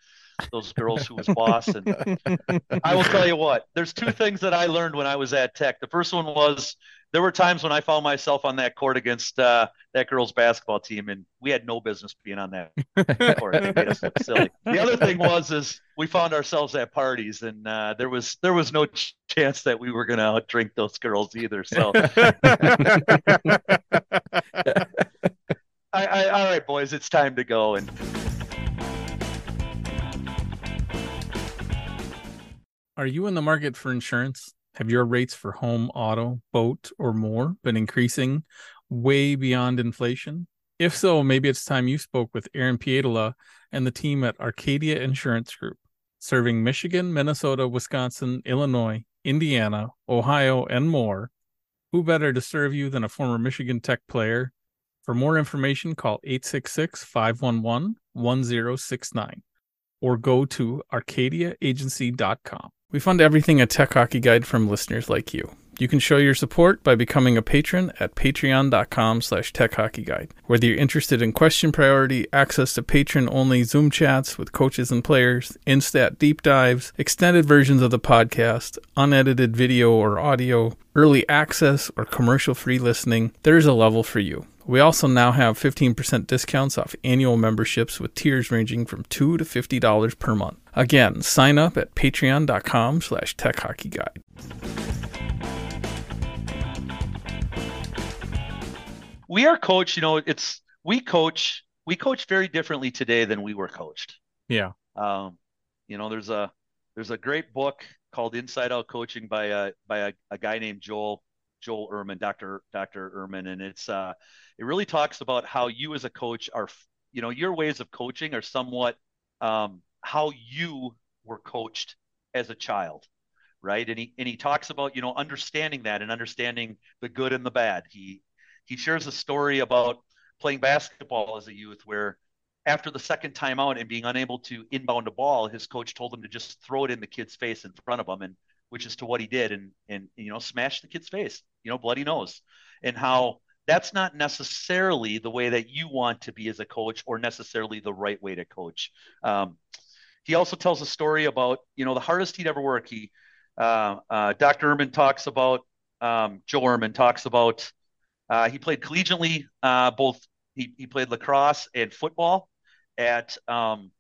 those girls who was boss and I will tell you what, there's two things that I learned when I was at Tech. The first one was there were times when I found myself on that court against uh, that girls' basketball team, and we had no business being on that court. They made us look silly. The other thing was is we found ourselves at parties, and uh, there was there was no ch- chance that we were going to drink those girls either. So, I, I, all right, boys, it's time to go. And Are you in the market for insurance? Have your rates for home, auto, boat, or more been increasing way beyond inflation? If so, maybe it's time you spoke with Aaron Pietola and the team at Arcadia Insurance Group, serving Michigan, Minnesota, Wisconsin, Illinois, Indiana, Ohio, and more. Who better to serve you than a former Michigan Tech player? For more information, call 866 511 1069 or go to arcadiaagency.com. We fund everything a Tech Hockey Guide from listeners like you. You can show your support by becoming a patron at patreon.com slash techhockeyguide. Whether you're interested in question priority, access to patron-only Zoom chats with coaches and players, Instat deep dives, extended versions of the podcast, unedited video or audio, early access, or commercial-free listening, there's a level for you. We also now have 15% discounts off annual memberships with tiers ranging from 2 to $50 per month. Again, sign up at patreon.com slash techhockeyguide. we are coached. You know, it's we coach. We coach very differently today than we were coached. Yeah. Um, you know, there's a there's a great book called Inside Out Coaching by a by a, a guy named Joel Joel Ehrmann, Dr. Dr. Ehrmann, and it's uh it really talks about how you as a coach are you know your ways of coaching are somewhat um, how you were coached as a child, right? And he and he talks about you know understanding that and understanding the good and the bad. He he shares a story about playing basketball as a youth where after the second time out and being unable to inbound a ball, his coach told him to just throw it in the kid's face in front of him, and which is to what he did, and and you know smash the kid's face, you know, bloody nose, and how that's not necessarily the way that you want to be as a coach or necessarily the right way to coach. Um, he also tells a story about you know the hardest he'd ever work. He uh, uh, Dr. Ehrmann talks about um, Joe Ehrmann talks about uh, he played collegiately uh, both he, he played lacrosse and football at um,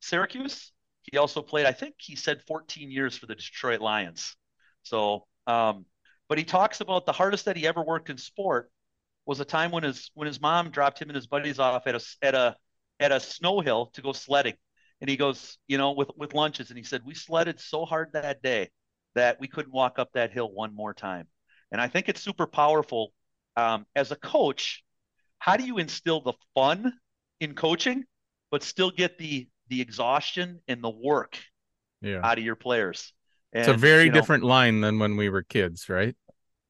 Syracuse. He also played I think he said 14 years for the Detroit Lions. So um, but he talks about the hardest that he ever worked in sport was a time when his when his mom dropped him and his buddies off at a at a at a snow hill to go sledding and he goes, you know, with with lunches, and he said we sledded so hard that day that we couldn't walk up that hill one more time. And I think it's super powerful um, as a coach. How do you instill the fun in coaching, but still get the the exhaustion and the work Yeah. out of your players? And, It's a very you know, different line than when we were kids, right?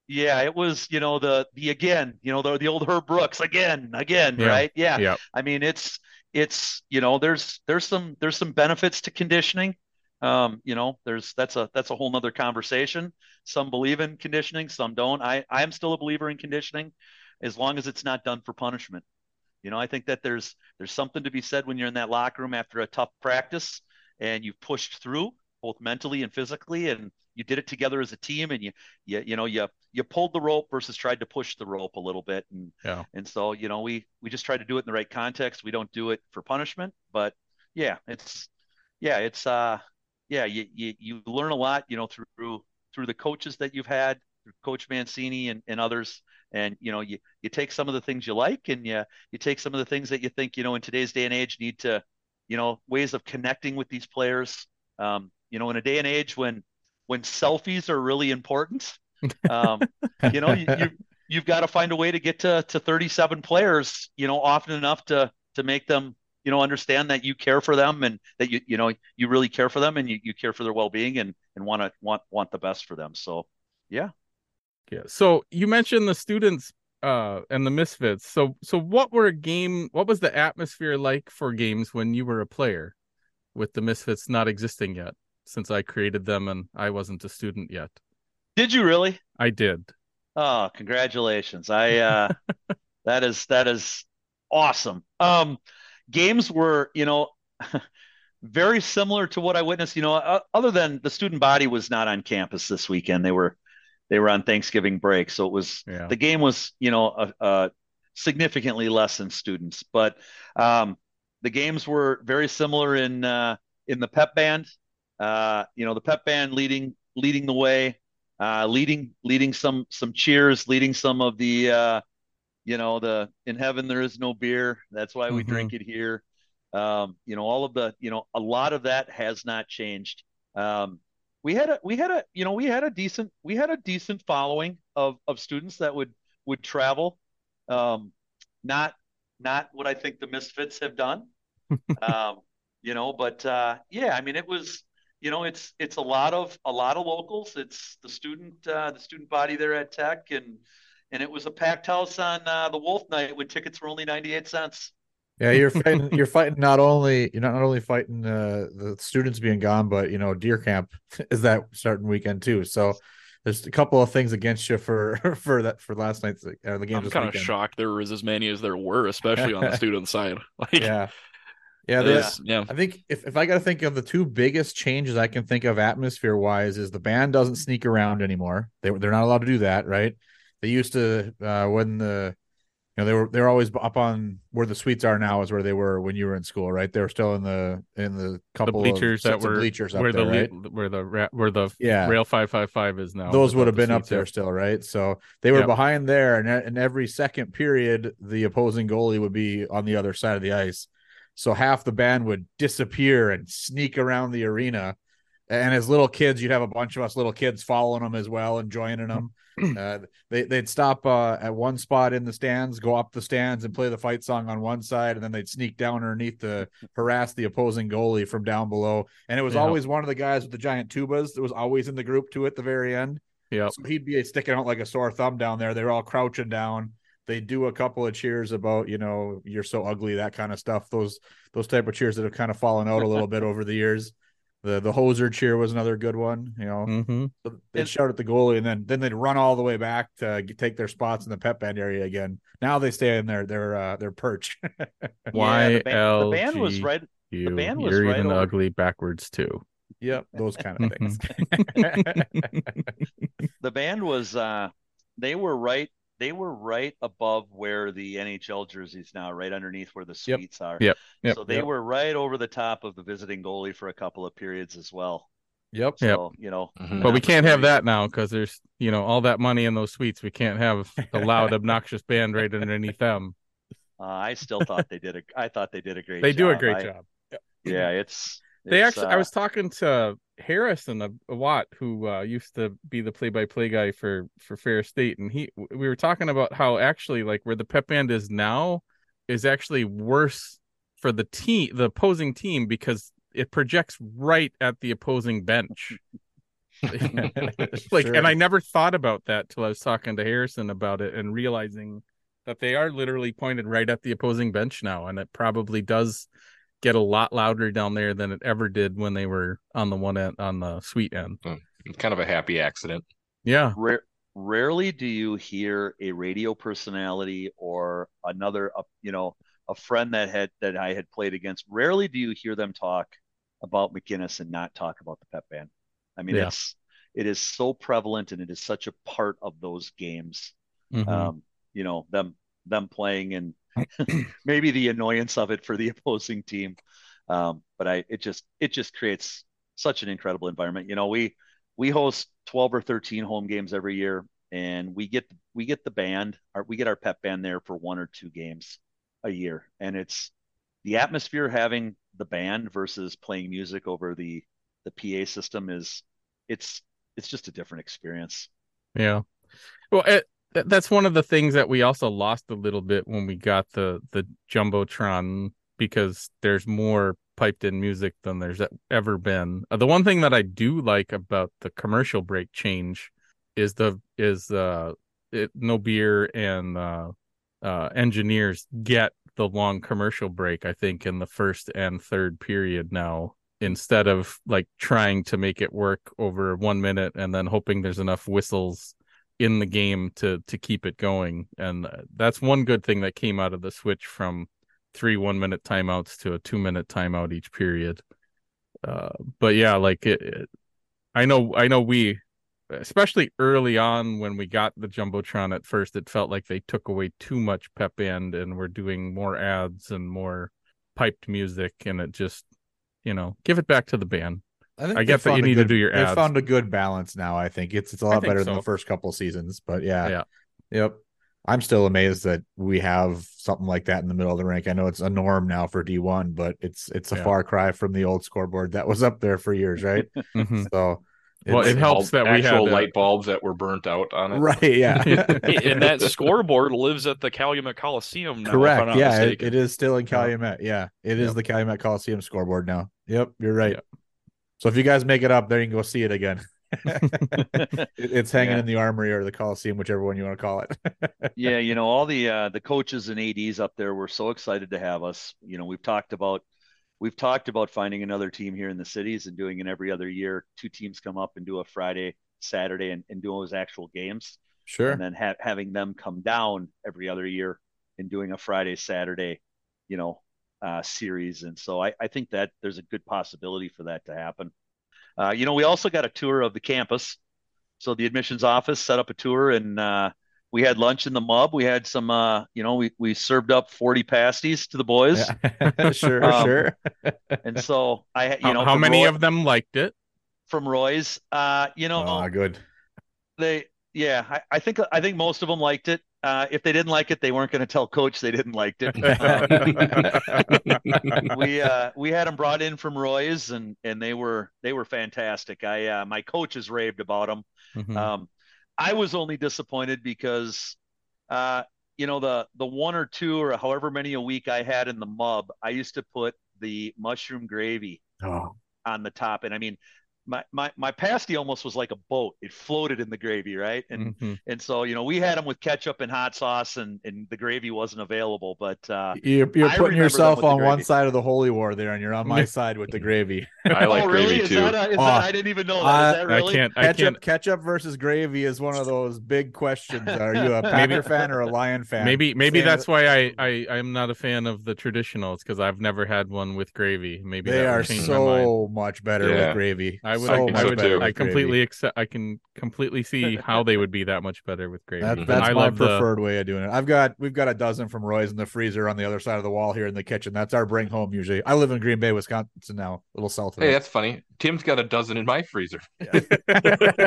Yeah, it was, you know, the the again, you know, the the old Herb Brooks again, again, Yeah. right? Yeah. Yeah. I mean, it's it's you know, there's there's some there's some benefits to conditioning. Um, you know, there's that's a that's a whole nother conversation. Some believe in conditioning, some don't. I I am still a believer in conditioning, as long as it's not done for punishment. You know, I think that there's there's something to be said when you're in that locker room after a tough practice and you've pushed through both mentally and physically, and you did it together as a team, and you you you know you you pulled the rope versus tried to push the rope a little bit, and Yeah. and so you know we we just try to do it in the right context. We don't do it for punishment, but yeah, it's yeah it's uh yeah you you, you learn a lot you know through through the coaches that you've had, through Coach Mancini and, and others, and you know you you take some of the things you like, and you you take some of the things that you think you know in today's day and age need to you know ways of connecting with these players. Um, you know, in a day and age when when selfies are really important, um, you know, you, you you've got to find a way to get to to 37 players, you know, often enough to to make them, you know, understand that you care for them and that you you know you really care for them and you, you care for their well being and and want to want want the best for them. So, yeah. Yeah. So you mentioned the students uh and the misfits. So so what were a game what was the atmosphere like for games when you were a player with the misfits not existing yet since I created them and I wasn't a student yet. Did you really? I did. Oh, congratulations. I uh that is that is awesome. Um games were, you know, very similar to what I witnessed, you know, uh, other than the student body was not on campus this weekend. They were they were on Thanksgiving break, so it was Yeah. the game was, you know, uh, uh significantly less than students, but um the games were very similar in uh in the pep band. Uh you know, the pep band leading leading the way uh, leading leading some some cheers, leading some of the uh, you know the in heaven there is no beer. That's why we Mhm. drink it here. Um, you know all of the you know a lot of that has not changed. Um, we had a we had a you know we had a decent we had a decent following of of students that would would travel. Um, not not what I think the Misfits have done. um, you know, but uh, yeah, I mean it was you know it's it's a lot of a lot of locals it's the student uh, the student body there at tech and and it was a packed house on uh, the wolf night when tickets were only 98 cents Yeah, you're fighting. You're fighting not only you're not only fighting uh, the students being gone, but you know deer camp is that starting weekend too. So there's a couple of things against you for for that for last night's uh, the game. I'm this kind of shocked there was as many as there were, especially on the student side. Like, Yeah, yeah. it There's, is- yeah. I think if, if I got to think of the two biggest changes I can think of atmosphere wise is the band doesn't sneak around anymore. They they're not allowed to do that, right? They used to uh, when the you know they were they're always up on where the suites are now is where they were when you were in school, right? They were still in the in the The couple bleachers of that were bleachers up where there, the right? le- where the where the Yeah. rail 555 is now. Those would have the been up there still, right? So they were Yep. behind there, and and every second period, the opposing goalie would be on the other side of the ice. So half the band would disappear and sneak around the arena. And as little kids, you'd have a bunch of us little kids following them as well and joining them. uh, they they'd stop uh, at one spot in the stands, go up the stands, and play the fight song on one side, and then they'd sneak down underneath to harass the opposing goalie from down below. And it was Yeah. always one of the guys with the giant tubas that was always in the group too at the very end. Yeah, So he'd be sticking out like a sore thumb down there. They were all crouching down, they do a couple of cheers about you know you're so ugly that kind of stuff those those type of cheers that have kind of fallen out a little bit over the years the the hoser cheer was another good one you know Mhm. they'd shout at the goalie and then then they'd run all the way back to take their spots in the pep band area again now they stay in their their uh their perch Y the, band, the band was right. You, band was you're right even over- ugly backwards too. yep those kind of things The band was. uh They were right. They were right above where the NHL jerseys now, right underneath where the Yep. suites are. Yep. Yep. So they Yep. were right over the top of the visiting goalie for a couple of periods as well. yep So you know, Mhm. But we can't have that now because there's you know all that money in those suites. We can't have a loud, obnoxious band right underneath them. uh, I still thought they did a. I thought they did a great. They do a great I- job. Yeah, it's. They it's, actually, I uh, was talking to Harrison a, a Watt, who uh, used to be the play-by-play guy for for Ferris State, and he we were talking about how actually like where the pep band is now is actually worse for the team, the opposing team, because it projects right at the opposing bench. like, Sure. and I never thought about that till I was talking to Harrison about it and realizing that they are literally pointed right at the opposing bench now, and it probably does get a lot louder down there than it ever did when they were on the one end on the suite end. Kind of a happy accident. Yeah, Rare, rarely do you hear a radio personality or another, uh, you know, a friend that had that I had played against. Rarely do you hear them talk about MacInnes and not talk about the pep band. I mean, Yeah. it's it is so prevalent and it is such a part of those games. Mhm. Um, you know, them them playing and maybe the annoyance of it for the opposing team. Um, but I it just it just creates such an incredible environment. You know, we we host 12 or 13 home games every year and we get we get the band our, we get our pep band there for one or two games a year and it's the atmosphere having the band versus playing music over the the PA system is it's it's just a different experience. yeah. Well, it, that's one of the things that we also lost a little bit when we got the the jumbotron because there's more piped in music than there's ever been. Uh, the one thing that I do like about the commercial break change is the is uh it, no beer and uh uh engineers get the long commercial break I think in the first and third period now instead of like trying to make it work over 1 minute and then hoping there's enough whistles in the game to to keep it going and uh, that's one good thing that came out of the switch from three one minute timeouts to a two minute timeout each period. Uh but yeah like it, it i know i know we especially early on when we got the jumbotron at first it felt like they took away too much pep band and were doing more ads and more piped music and it just you know give it back to the band think I they get that you found a need to do your They found a good balance now. I think it's it's a lot think better than the first couple seasons. But yeah, Yeah. yep. I'm still amazed that we have something like that in the middle of the rink. I know it's a norm now for D1, but it's it's a Yeah. far cry from the old scoreboard that was up there for years, right? Mhm. So, Well, it helps that we actual had, uh, light bulbs that were burnt out on it. right? Yeah, and that scoreboard lives at the Calumet Coliseum now, if I'm correct. not Yeah, it, it is still in Calumet. Yeah, it is Yep. the Calumet Coliseum scoreboard now. Yep, you're right. Yep. So if you guys make it up, there you can go see it again. It's hanging Yeah. in the armory or the Coliseum, whichever one you want to call it. yeah, you know, all the uh, the coaches and ads up there were so excited to have us. You know, we've talked about we've talked about finding another team here in the cities and doing it every other year. Two teams come up and do a Friday, Saturday, and, and do those actual games, Sure. and then ha- having them come down every other year and doing a Friday, Saturday, you know, uh, series. And so I, I think that there's a good possibility for that to happen. Uh, you know, we also got a tour of the campus. So the admissions office set up a tour and uh, we had lunch in the mub. We had some, uh, you know, we, we served up 40 pasties to the boys. Yeah. sure, Um, sure. And so I, you how, know, how many Roy- of them liked it from Roy's, uh, you know, Ah, good. they, yeah, I, I think, I think most of them liked it. Uh, if they didn't like it, they weren't going to tell coach they didn't like it. Um, we uh we had them brought in from Roy's and and they were they were fantastic. I uh my coaches raved about them. Mhm. Um I was only disappointed because uh you know the the one or two or however many a week I had in the mub, I used to put the mushroom gravy Oh, on the top and I mean my, my my pasty almost was like a boat. It floated in the gravy, right? And Mhm. and so you know we had them with ketchup and hot sauce, and and the gravy wasn't available. But uh, You're, you're putting yourself on one side of the holy war there, and you're on my side with the gravy. I like oh really? gravy Is too. that, a, is Oh, that I didn't even know that. Is I- that really? I can't. I Ketchup, can't. ketchup versus gravy is one of those big questions. Are you a Packer fan or a Lion fan? Maybe maybe Same- that's why I I I'm not a fan of the traditionals because I've never had one with gravy. Maybe they are change my mind. so much better Yeah. with gravy. I would, so I much would better I gravy. completely accept. I can completely see how they would be that much better with gravy. That, that's I my love the. preferred way of doing it. I've got we've got a dozen from Roy's in the freezer on the other side of the wall here in the kitchen. That's our bring home usually. I live in Green Bay, Wisconsin now, a little south of Hey, it. that's funny. Tim's got a dozen in my freezer. Yeah.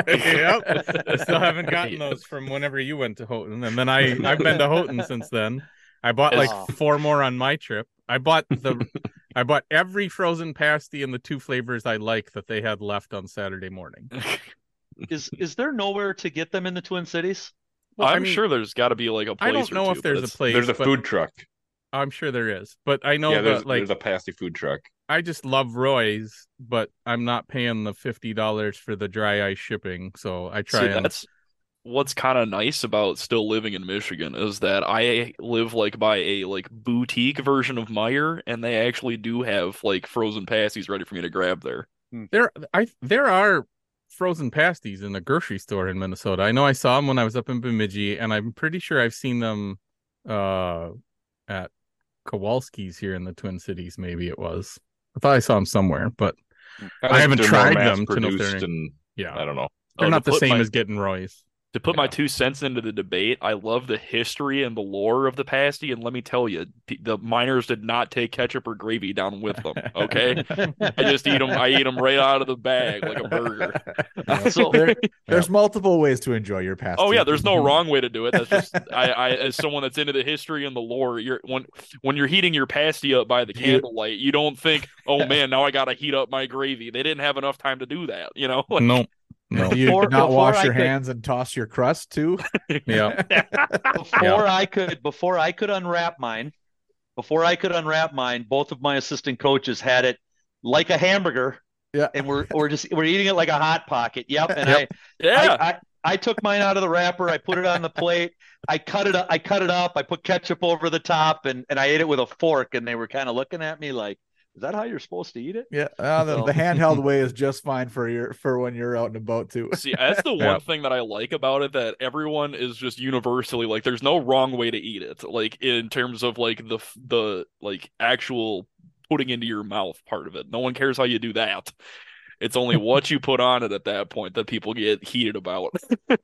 yep. I still haven't gotten those from whenever you went to Houghton, and then I I've been to Houghton since then. I bought like Oh. four more on my trip. I bought the I bought every frozen pasty and the two flavors I like that they had left on Saturday morning. is is there nowhere to get them in the Twin Cities? Well, I I'm mean, sure there's got to be like a place I don't or know two, if there's a place. There's a food truck. I'm sure there is, but I know yeah, there's, that like there's a pasty food truck. I just love Roy's, but I'm not paying the fifty dollars for the dry ice shipping. So I try See, and that's what's kind of nice about still living in Michigan is that I live like by a like boutique version of Meijer, and they actually do have like frozen pasties ready for me to grab there. there I there are frozen pasties in a grocery store in Minnesota. I know I saw them when I was up in Bemidji, and I'm pretty sure I've seen them uh at Kowalski's here in the Twin Cities. Maybe it was. I thought I saw them somewhere, but I think haven't tried them to know if they're and yeah, I don't know. they're Oh, not the same my- as getting Roy's. To put my two cents into the debate, I love the history and the lore of the pasty, and let me tell you, the miners did not take ketchup or gravy down with them. Okay, I just eat them. I eat them right out of the bag like a burger. So, There- there's multiple ways to enjoy your pasty. oh yeah, there's no mm-hmm. wrong way to do it. That's just I, I as someone that's into the history and the lore, you're when when you're heating your pasty up by the Do you- candlelight, you don't think, oh man, now I gotta heat up my gravy. They didn't have enough time to do that, you know. Like, no, no, Do you Before- not wash I your could- hands and toss your crust too? yeah. before I could before I could unwrap mine, before I could unwrap mine, both of my assistant coaches had it like a hamburger. Yeah. And we're we're just we're eating it like a hot pocket. Yep. And Yep. yeah, I, I I took mine out of the wrapper, I put it on the plate, I cut it up, I cut it up, I put ketchup over the top and and I ate it with a fork and they were kind of looking at me like, is that how you're supposed to eat it? Yeah, uh, the, So- the handheld way is just fine for your for when you're out and about too. See, that's the one Yeah. thing that I like about it that everyone is just universally like there's no wrong way to eat it. Like in terms of like the the like actual putting into your mouth part of it. No one cares how you do that. It's only what you put on it at that point that people get heated about.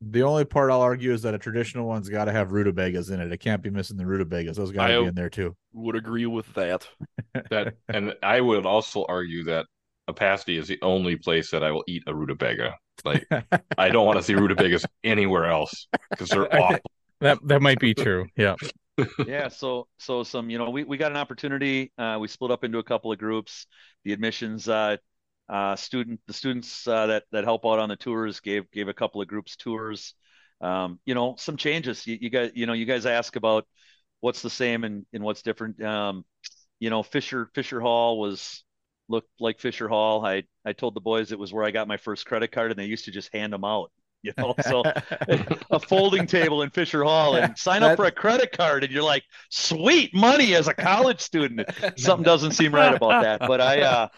The only part I'll argue is that a traditional one's got to have rutabagas in it. It can't be missing the rutabagas. Those got to be in there too. Would agree with that. That and I would also argue that a pasty is the only place that I will eat a rutabaga. Like I don't want to see rutabagas anywhere else because they're awful. That that might be true. Yeah. yeah so so some you know we, we got an opportunity uh, we split up into a couple of groups the admissions uh, uh, student the students uh, that that help out on the tours gave gave a couple of groups tours. Um, you know some changes. You, you guys you know you guys ask about what's the same and, and what's different. Um, you know fisher fisher hall was looked like fisher hall. I i told the boys it was where i got my first credit card and they used to just hand them out you know so a folding table in Fisher Hall and sign up That- for a credit card and you're like sweet money as a college student. Something doesn't seem right about that but I uh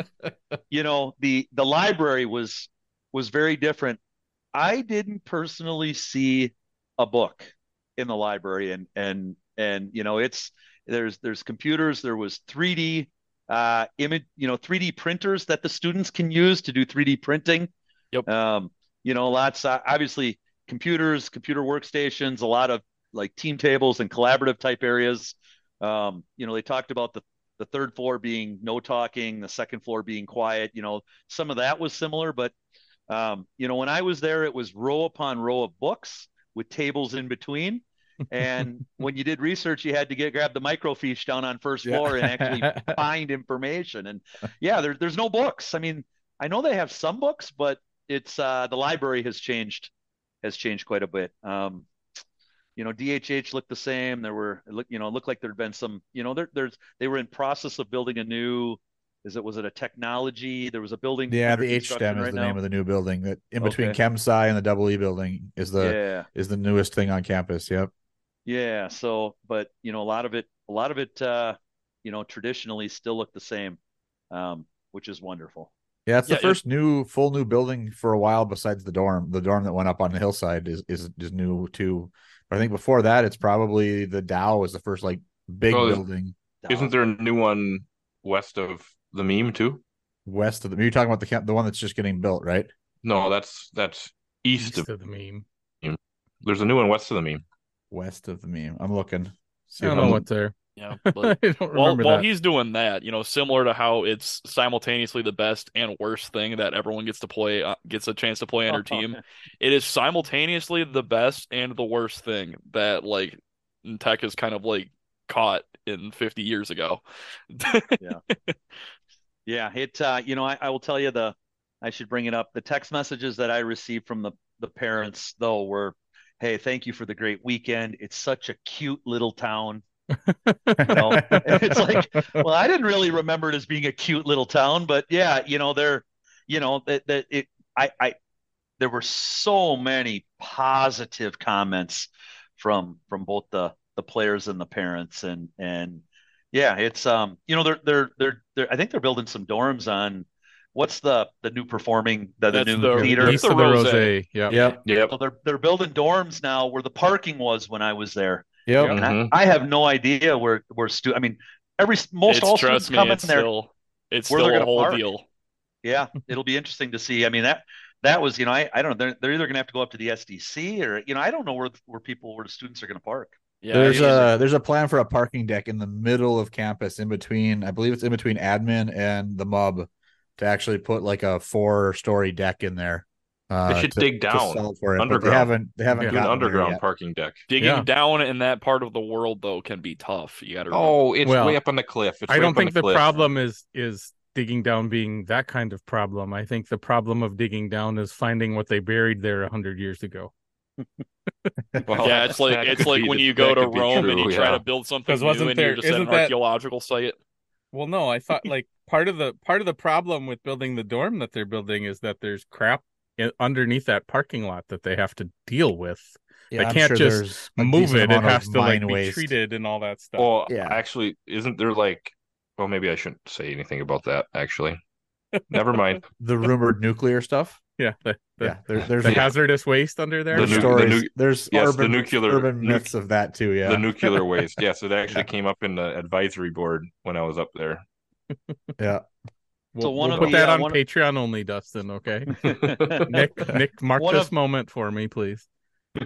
you know the the library was was very different. I didn't personally see a book in the library and and and you know it's there's there's computers there was 3D uh image you know 3D printers that the students can use to do 3D printing. Yep. um you know lots uh, obviously computers computer workstations a lot of like team tables and collaborative type areas. Um you know they talked about the the third floor being no talking the second floor being quiet you know some of that was similar but um you know when i was there it was row upon row of books with tables in between. And when you did research you had to get grab the microfiche down on first Yeah. floor and actually find information. And yeah there, there's no books. I mean i know they have some books but it's uh the library has changed has changed quite a bit um you know dhh looked the same there were it looked you know it looked like there'd been some you know there, there's they were in process of building a new is it was it a technology? There was a building. Yeah, the H STEM is right the now? name of the new building that in between Okay. ChemSci and the Double E building is the yeah, is the newest thing on campus. Yep. yeah. So, but you know, a lot of it, a lot of it, uh, you know, traditionally still look the same, um, which is wonderful. Yeah, it's Yeah, the it- first new full new building for a while besides the dorm. The dorm that went up on the hillside is is, is new too. But I think before that it's probably the Dow was the first like big Oh, building Isn't there a new one west of the MEEM too? west of the you're talking about the the one that's just getting built, right? No, that's that's east, East of. of the MEEM. There's a new one west of the MEEM. West of the MEEM. I'm looking. See I don't know I'm- what's there. Yeah, I but don't while while that. he's doing that, you know, similar to how it's simultaneously the best and worst thing that everyone gets to play, uh, gets a chance to play on their team. It is simultaneously the best and the worst thing that like Tech is kind of like caught in 50 years ago. Yeah. Yeah, it uh, you know, I, I will tell you the I should bring it up. The text messages that I received from the the parents though were, "Hey, thank you for the great weekend. It's such a cute little town." You know, it's like, well, I didn't really remember it as being a cute little town, but yeah, you know, there, you know, that that it I I there were so many positive comments from from both the the players and the parents and and yeah, it's um, you know, they're they're they're they're I think they're building some dorms on what's the the new performing the, the new the- theater. that's the of the Rose. Rose. Yeah. Yep. Yep. So they're they're building dorms now where the parking was when I was there. Yep. And I- Mhm. I, have no idea where where stu I mean, every most It's all students trust me, come in it's there. still it's where still a gonna whole park. deal. Yeah, it'll be interesting to see. I mean that that was you know I I don't know they're they're either gonna have to go up to the SDC or you know I don't know where where people where the students are gonna park. Yeah, there's a there's a plan for a parking deck in the middle of campus, in between. I believe it's in between admin and the MUB, to actually put like a four story deck in there. Uh, They should to- dig down, for it, but they underground. haven't they haven't Yeah. An underground parking deck. digging Yeah. down in that part of the world though can be tough. You got to. Oh, it's Well, way up on the cliff. It's I don't think the cliff. problem is is digging down being that kind of problem. I think the problem of digging down is finding what they buried there a hundred years ago. Well, yeah, it's like it's like when the- you go to could be Rome and true, you try to build something new wasn't and you're just at an that- archaeological site. Well, no, I thought like part of the part of the problem with building the dorm that they're building is that there's crap i- underneath that parking lot that they have to deal with. Yeah, They I'm can't sure just Move it; it has to like mine be treated and all that stuff. Well, Yeah. actually, isn't there like? Well, maybe I shouldn't say anything about that. Actually, never mind. The rumored nuclear stuff. yeah, the, the, Yeah, there, there's the Yeah. hazardous waste under there. The there's nu- the nu- there's yes, the urban, nuclear- urban nu- of that too. Yeah, The nuclear waste. Yes, yeah, so it actually Yeah. came up in the advisory board when I was up there. yeah. We'll, So one we'll of put the, that uh, on one of- Patreon only, Dustin. Okay, Nick, Nick, mark One this of- moment for me, please.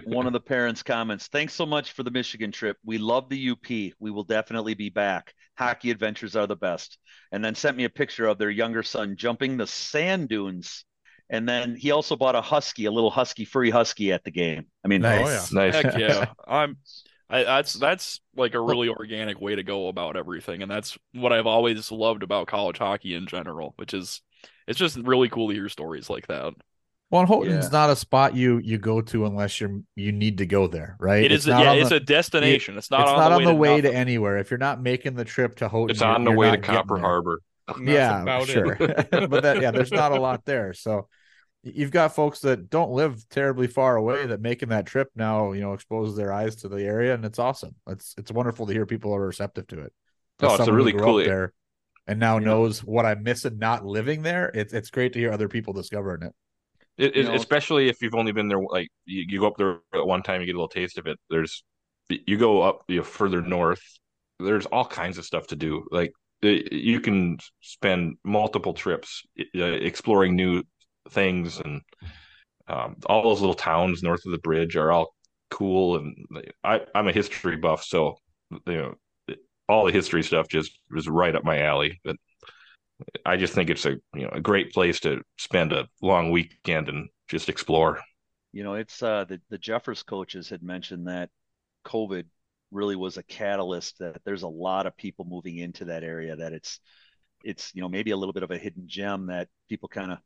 One of the parents comments, thanks so much for the Michigan trip. We love the UP. We will definitely be back. Hockey adventures are the best. And then sent me a picture of their younger son jumping the sand dunes. And then he also bought a husky, a little husky, furry husky at the game. I mean, Nice. nice. Heck yeah, I'm. I, that's that's like a really organic way to go about everything, and that's what I've always loved about college hockey in general, which is it's just really cool to hear stories like that. Well, and Houghton's Yeah. not a spot you you go to unless you're you need to go there, right? It is, not yeah, on it's the- a destination. it's not it's on not the on way the to way to anywhere. If you're not making the trip to Houghton, It's on the way to Copper. Harbor. That's yeah, sure. but that yeah, there's not a lot there. So y- you've got folks that don't live terribly far away that making that trip now, you know, exposes their eyes to the area, and it's awesome. It's it's wonderful to hear people are receptive to it. Oh, it's a really cool- there and now You know- knows what I miss and not living there. It's it's great to hear other people discovering it. It, it, especially if you've only been there, like you, you go up there at one time, you get a little taste of it. There's, you go up you know, further north. There's all kinds of stuff to do. Like you can spend multiple trips exploring new things, and um, all those little towns north of the bridge are all cool. And I, I'm a history buff, so you know, all the history stuff just was right up my alley. But I just think it's a you know a great place to spend a long weekend and just explore. you know, it's uh the, the Jeffers coaches had mentioned that COVID really was a catalyst that there's a lot of people moving into that area that it's it's you know maybe a little bit of a hidden gem that people kind of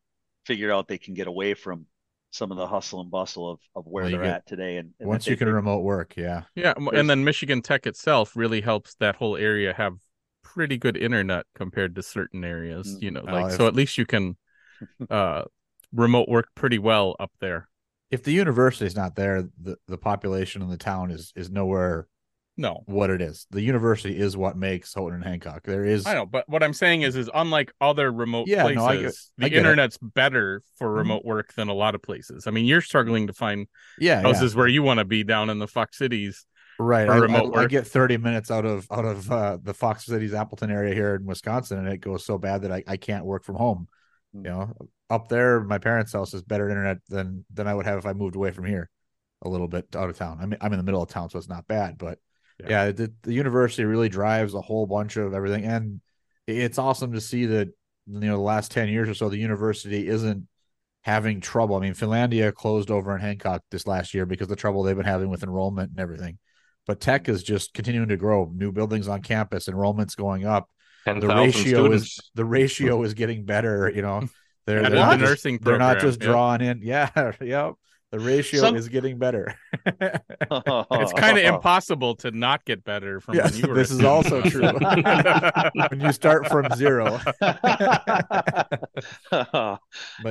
figured out they can get away from some of the hustle and bustle of, of where Well, they're get- at today and, and Once you they- can they- remote work, yeah. Yeah, and then Michigan Tech itself really helps that whole area have pretty good internet compared to certain areas. Mm. You know, Oh, like if- so at least you can uh remote work pretty well up there. If the university's not there, the, the population in the town is is nowhere No, what it is. The university is what makes Houghton and Hancock. There is I know, but what I'm saying is, is unlike other remote Yeah, places, no, I get- the I get it. internet's better for Mhm. remote work than a lot of places. I mean, you're struggling to find yeah, yeah. houses where you want to be down in the Fox Cities. right. for I, remote I- I get 30 minutes out of out of uh, the Fox Cities Appleton area here in Wisconsin, and it goes so bad that I, I can't work from home. Hmm. You know, up there, my parents' house is better internet than than I would have if I moved away from here a little bit out of town. I mean, I'm in the middle of town, so it's not bad, but Yeah. yeah, the, the university really drives a whole bunch of everything, and it's awesome to see that you know the last 10 years or so the university isn't having trouble. I mean, Finlandia closed over in Hancock this last year because of the trouble they've been having with enrollment and everything. But tech is just continuing to grow. New buildings on campus, enrollment's going up. Ten The ratio students. is the ratio is getting better. You know, they're, they're the not just, nursing they're not just yeah. drawing in. Yeah, yep. The ratio Some- is getting better. It's kind of impossible to not get better from Yes, when you were. this is also true. when you start from zero. But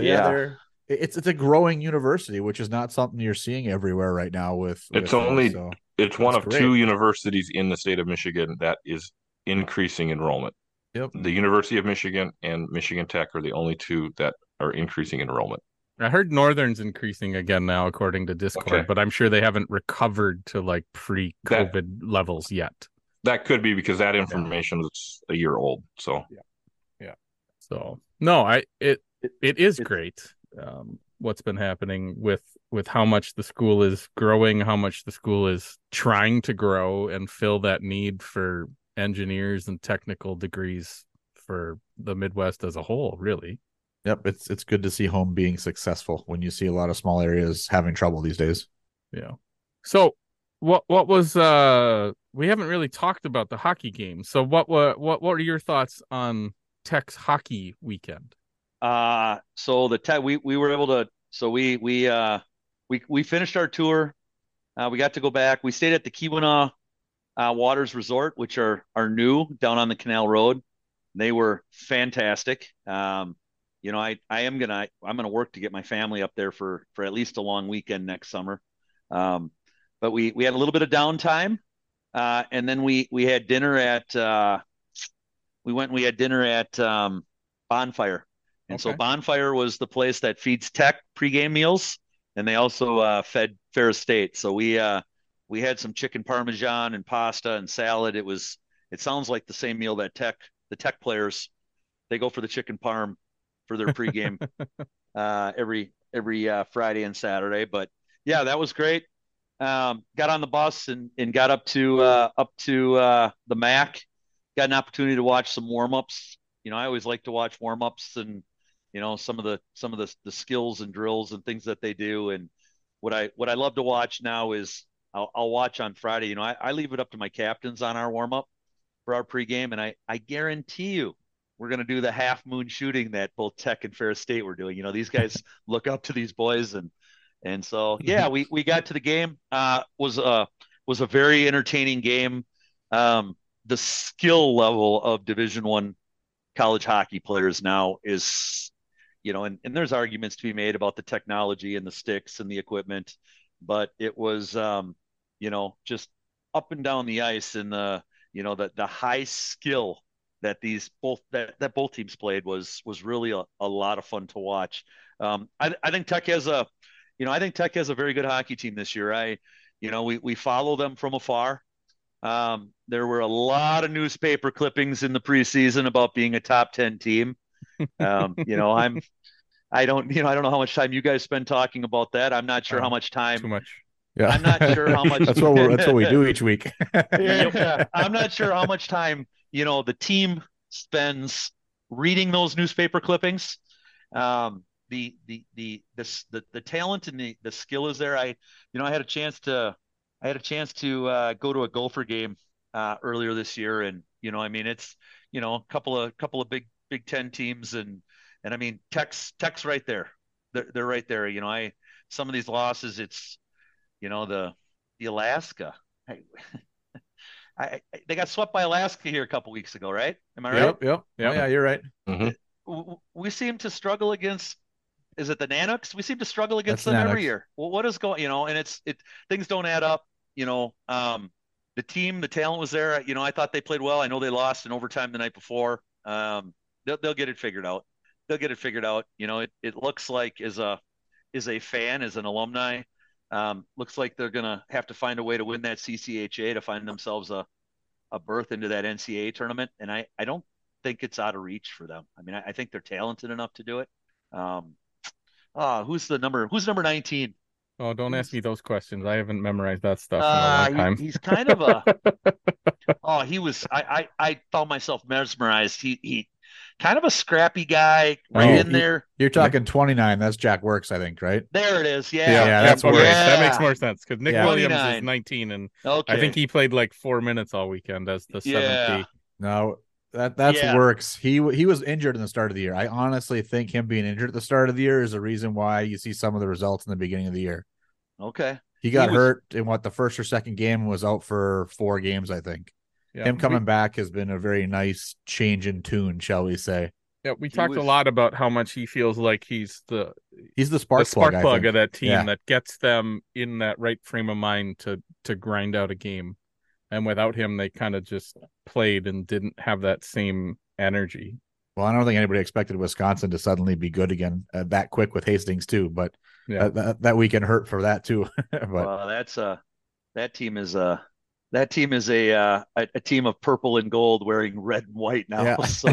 yeah, Yeah. it's it's a growing university, which is not something you're seeing everywhere right now. With It's with, only- so. It's one That's of great. two universities in the state of Michigan that is increasing enrollment. Yep. The University of Michigan and Michigan Tech are the only two that are increasing enrollment. I heard Northern's increasing again now, according to Discord, Okay. but I'm sure they haven't recovered to like pre-COVID levels yet. That could be because that information is a year old. So yeah. yeah. So no, I it It- it is great. Um, what's been happening with with how much the school is growing, how much the school is trying to grow and fill that need for engineers and technical degrees for the Midwest as a whole. Really, Yep, it's it's good to see home being successful when you see a lot of small areas having trouble these days. yeah. So what what was uh we haven't really talked about the hockey game. So what what what what are your thoughts on Tech's hockey weekend? Uh, so the tech we we were able to so we we uh we we finished our tour. Uh, we got to go back. We stayed at the Keweenaw uh, Waters Resort, which are are new down on the Canal Road. They were fantastic. Um, you know, I I am gonna I'm gonna work to get my family up there for for at least a long weekend next summer. Um, but we we had a little bit of downtime, uh, and then we we had dinner at uh, we went and we had dinner at um, Bonfire. And so Bonfire was the place that feeds Tech pregame meals, and they also uh, fed Ferris State. So we uh, we had some chicken parmesan and pasta and salad. It was it sounds like the same meal that Tech the Tech players they go for the chicken parm for their pregame uh, every every uh, Friday and Saturday. But yeah, that was great. Um, got on the bus and, and got up to uh, up to uh, the MAC. Got an opportunity to watch some warm ups. You know, I always like to watch warm ups and you know some of the some of the the skills and drills and things that they do. And what I what I love to watch now is I'll, I'll watch on Friday. You know, I, I leave it up to my captains on our warm up for our pregame, and I I guarantee you we're going to do the half moon shooting that both Tech and Ferris State were doing. You know, these guys look up to these boys, and and so yeah, we we got to the game. Uh, was a was a very entertaining game. Um, the skill level of Division One college hockey players now is, you know, and and there's arguments to be made about the technology and the sticks and the equipment, but it was, um, you know, just up and down the ice and the you know the the high skill that these both that, that both teams played was was really a, a lot of fun to watch. Um, I, I think Tech has a, you know, I think Tech has a very good hockey team this year. I, you know, we we follow them from afar. Um, there were a lot of newspaper clippings in the preseason about being a top ten team. Um, you know, I'm, I don't, you know, I don't know how much time you guys spend talking about that. I'm not sure how Um, much Too time. much. Yeah, I'm not sure how much- that's what we're, that's what we do each week. yeah, I'm not sure how much time you know the team spends reading those newspaper clippings. Um, the the the the the, the talent and the, the skill is there. I you know I had a chance to I had a chance to uh, go to a Gopher game uh, earlier this year, and you know I mean it's you know a couple of couple of big Big Ten teams, and and I mean Tech's Tech's right there. They're they're right there. You know I some of these losses it's you know the the Alaska. I, I they got swept by Alaska here a couple weeks ago, right? Am I right? Yep, yep, Yep. Yeah, you're right. Mhm. W- w- We seem to struggle against. Is it the Nanooks? We seem to struggle against That's them every year. Well, what is going? You know, and it's it things don't add up. You know, um, the team, the talent was there. You know, I thought they played well. I know they lost in overtime the night before. Um, they'll they'll get it figured out. They'll get it figured out. You know, it it looks like as a as a fan, as an alumni, um, looks like they're gonna have to find a way to win that CCHA to find themselves a a berth into that NCAA tournament. And I I don't think it's out of reach for them. I mean, I, I think they're talented enough to do it. Um, ah, who's the number? Who's number nineteen? Oh, don't ask me those questions. I haven't memorized that stuff in a Uh, long time. he, he's kind of a. oh, he was. I, I I found myself mesmerized. He he, kind of a scrappy guy, right Oh, in there. You're talking 29. That's Jack Works, I think, right? There it is. Yeah. Yeah, yeah, that's okay, worse. That makes more sense because Nick Yeah. Williams 29. is 19, and Okay. I think he played like four minutes all weekend as the seventh Yeah. No, that that's Yeah. Works. He he was injured in the start of the year. I honestly think him being injured at the start of the year is the reason why you see some of the results in the beginning of the year. Okay. He got was- hurt in what the first or second game was out for four games, I think. Yeah, him we- coming back has been a very nice change in tune, shall we say? Yeah, we He talked a lot about how much he feels like he's the He's the spark the spark plug, plug of that team Yeah. that gets them in that right frame of mind to to grind out a game. And without him, they kind of just played and didn't have that same energy. Well, I don't think anybody expected Wisconsin to suddenly be good again uh, that quick with Hastings too, but Yeah. that, that that weekend hurt for that too. but well, that's uh that team is uh that team is a uh a, a team of purple and gold wearing red and white now. yeah, So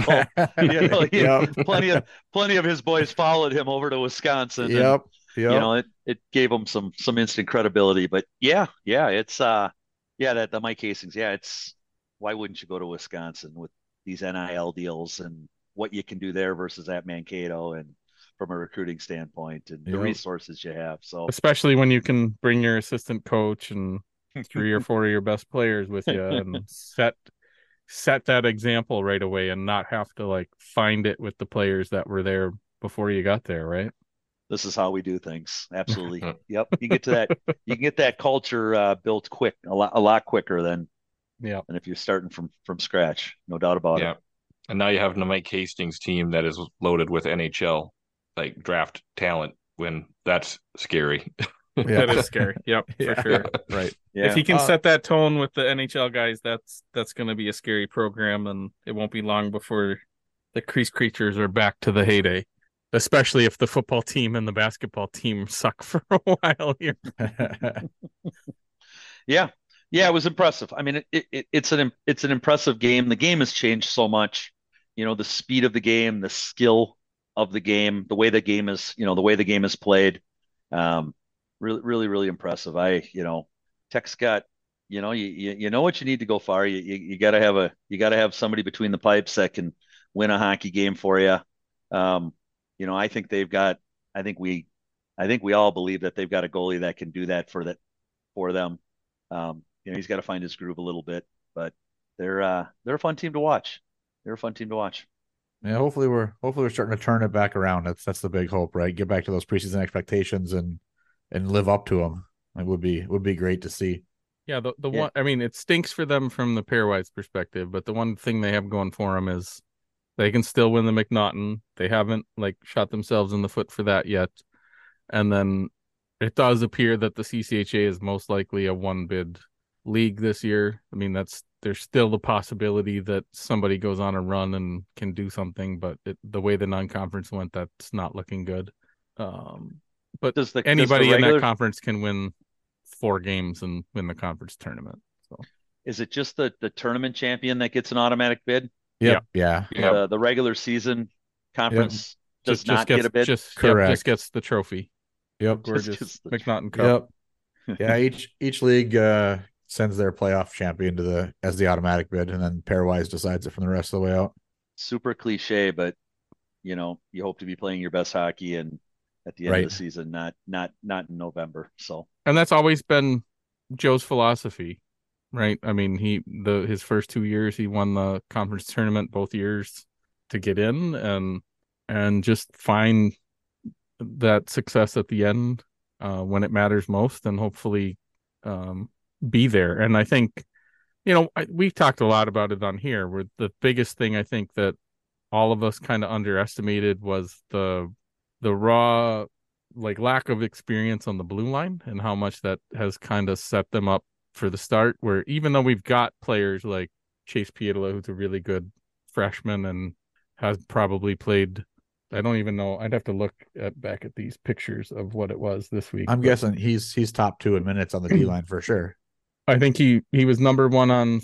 you know, he- yep, plenty of plenty of his boys followed him over to Wisconsin. and, yep, yep. you know it, it gave him some some instant credibility but yeah yeah it's uh yeah that the mike hastings yeah it's why wouldn't you go to wisconsin with these nil deals and what you can do there versus at mankato and from a recruiting standpoint and the resources you have so Especially when you can bring your assistant coach and three or four of your best players with you and set set that example right away and not have to like find it with the players that were there before you got there, right? this is how we do things absolutely yep you get to that you can get that culture uh, built quick a lot a lot quicker than Yeah. And if you're starting from from scratch no doubt about Yeah. it And now you have the Mike Hastings team that is loaded with NHL like draft talent when that's scary. That is scary. Yep, for Yeah. sure. right. yeah If he can Uh, set that tone with the NHL guys, that's that's going to be a scary program, and it won't be long before the crease creatures are back to the heyday. Especially if the football team and the basketball team suck for a while here. Yeah, yeah, it was impressive. I mean, it, it it's an it's an impressive game. The game has changed so much. You know, the speed of the game, the skill of the game, the way the game is, you know, the way the game is played. Um, really, really, really impressive. I, you know, Tech Scott, you know, you, you you know what you need to go far. You you, you got to have a you got to have somebody between the pipes that can win a hockey game for you. Um, you know, I think they've got. I think we, I think we all believe that they've got a goalie that can do that for that for them. Um, you know, he's got to find his groove a little bit, but they're uh, they're a fun team to watch. They're a fun team to watch. Yeah, hopefully we're hopefully we're starting to turn it back around. That's that's the big hope, right? Get back to those preseason expectations and and live up to them. It would be would be great to see. Yeah, the the Yeah. one I mean, it stinks for them from the pairwise perspective, but the one thing they have going for them is they can still win the MacNaughton. They haven't like shot themselves in the foot for that yet. And then it does appear that the CCHA is most likely a one bid league this year. I mean, that's there's still the possibility that somebody goes on a run and can do something, but it, the way the non-conference went, that's not looking good. Um, but Does the does the anybody in that conference can win four games and win the conference tournament. So Is it just the the tournament champion that gets an automatic bid? Yep. Yeah. Yeah. The the regular season conference does just, not just gets, get a bid. Just, yep, Correct. just gets the trophy. Yep. Gorgeous gets the MacNaughton Cup. Yep. Yeah. Each each league uh sends their playoff champion to the as the automatic bid, and then pairwise decides it from the rest of the way out. Super cliche, but you know, you hope to be playing your best hockey and at the end Right. of the season, not not not in November. So And that's always been Joe's philosophy, right? I mean, he the his first two years he won the conference tournament both years to get in and and just find that success at the end uh when it matters most and hopefully um be there. And I think you know, I, we've talked a lot about it on here. Where the biggest thing I think that all of us kind of underestimated was the the raw like lack of experience on the blue line and how much that has kind of set them up for the start. Where even though we've got players like Chase Pietila, who's a really good freshman and has probably played. I don't even know. I'd have to look at back at these pictures of what it was this week. I'm but guessing he's he's top two in minutes on the D line for sure. I think he he was number one on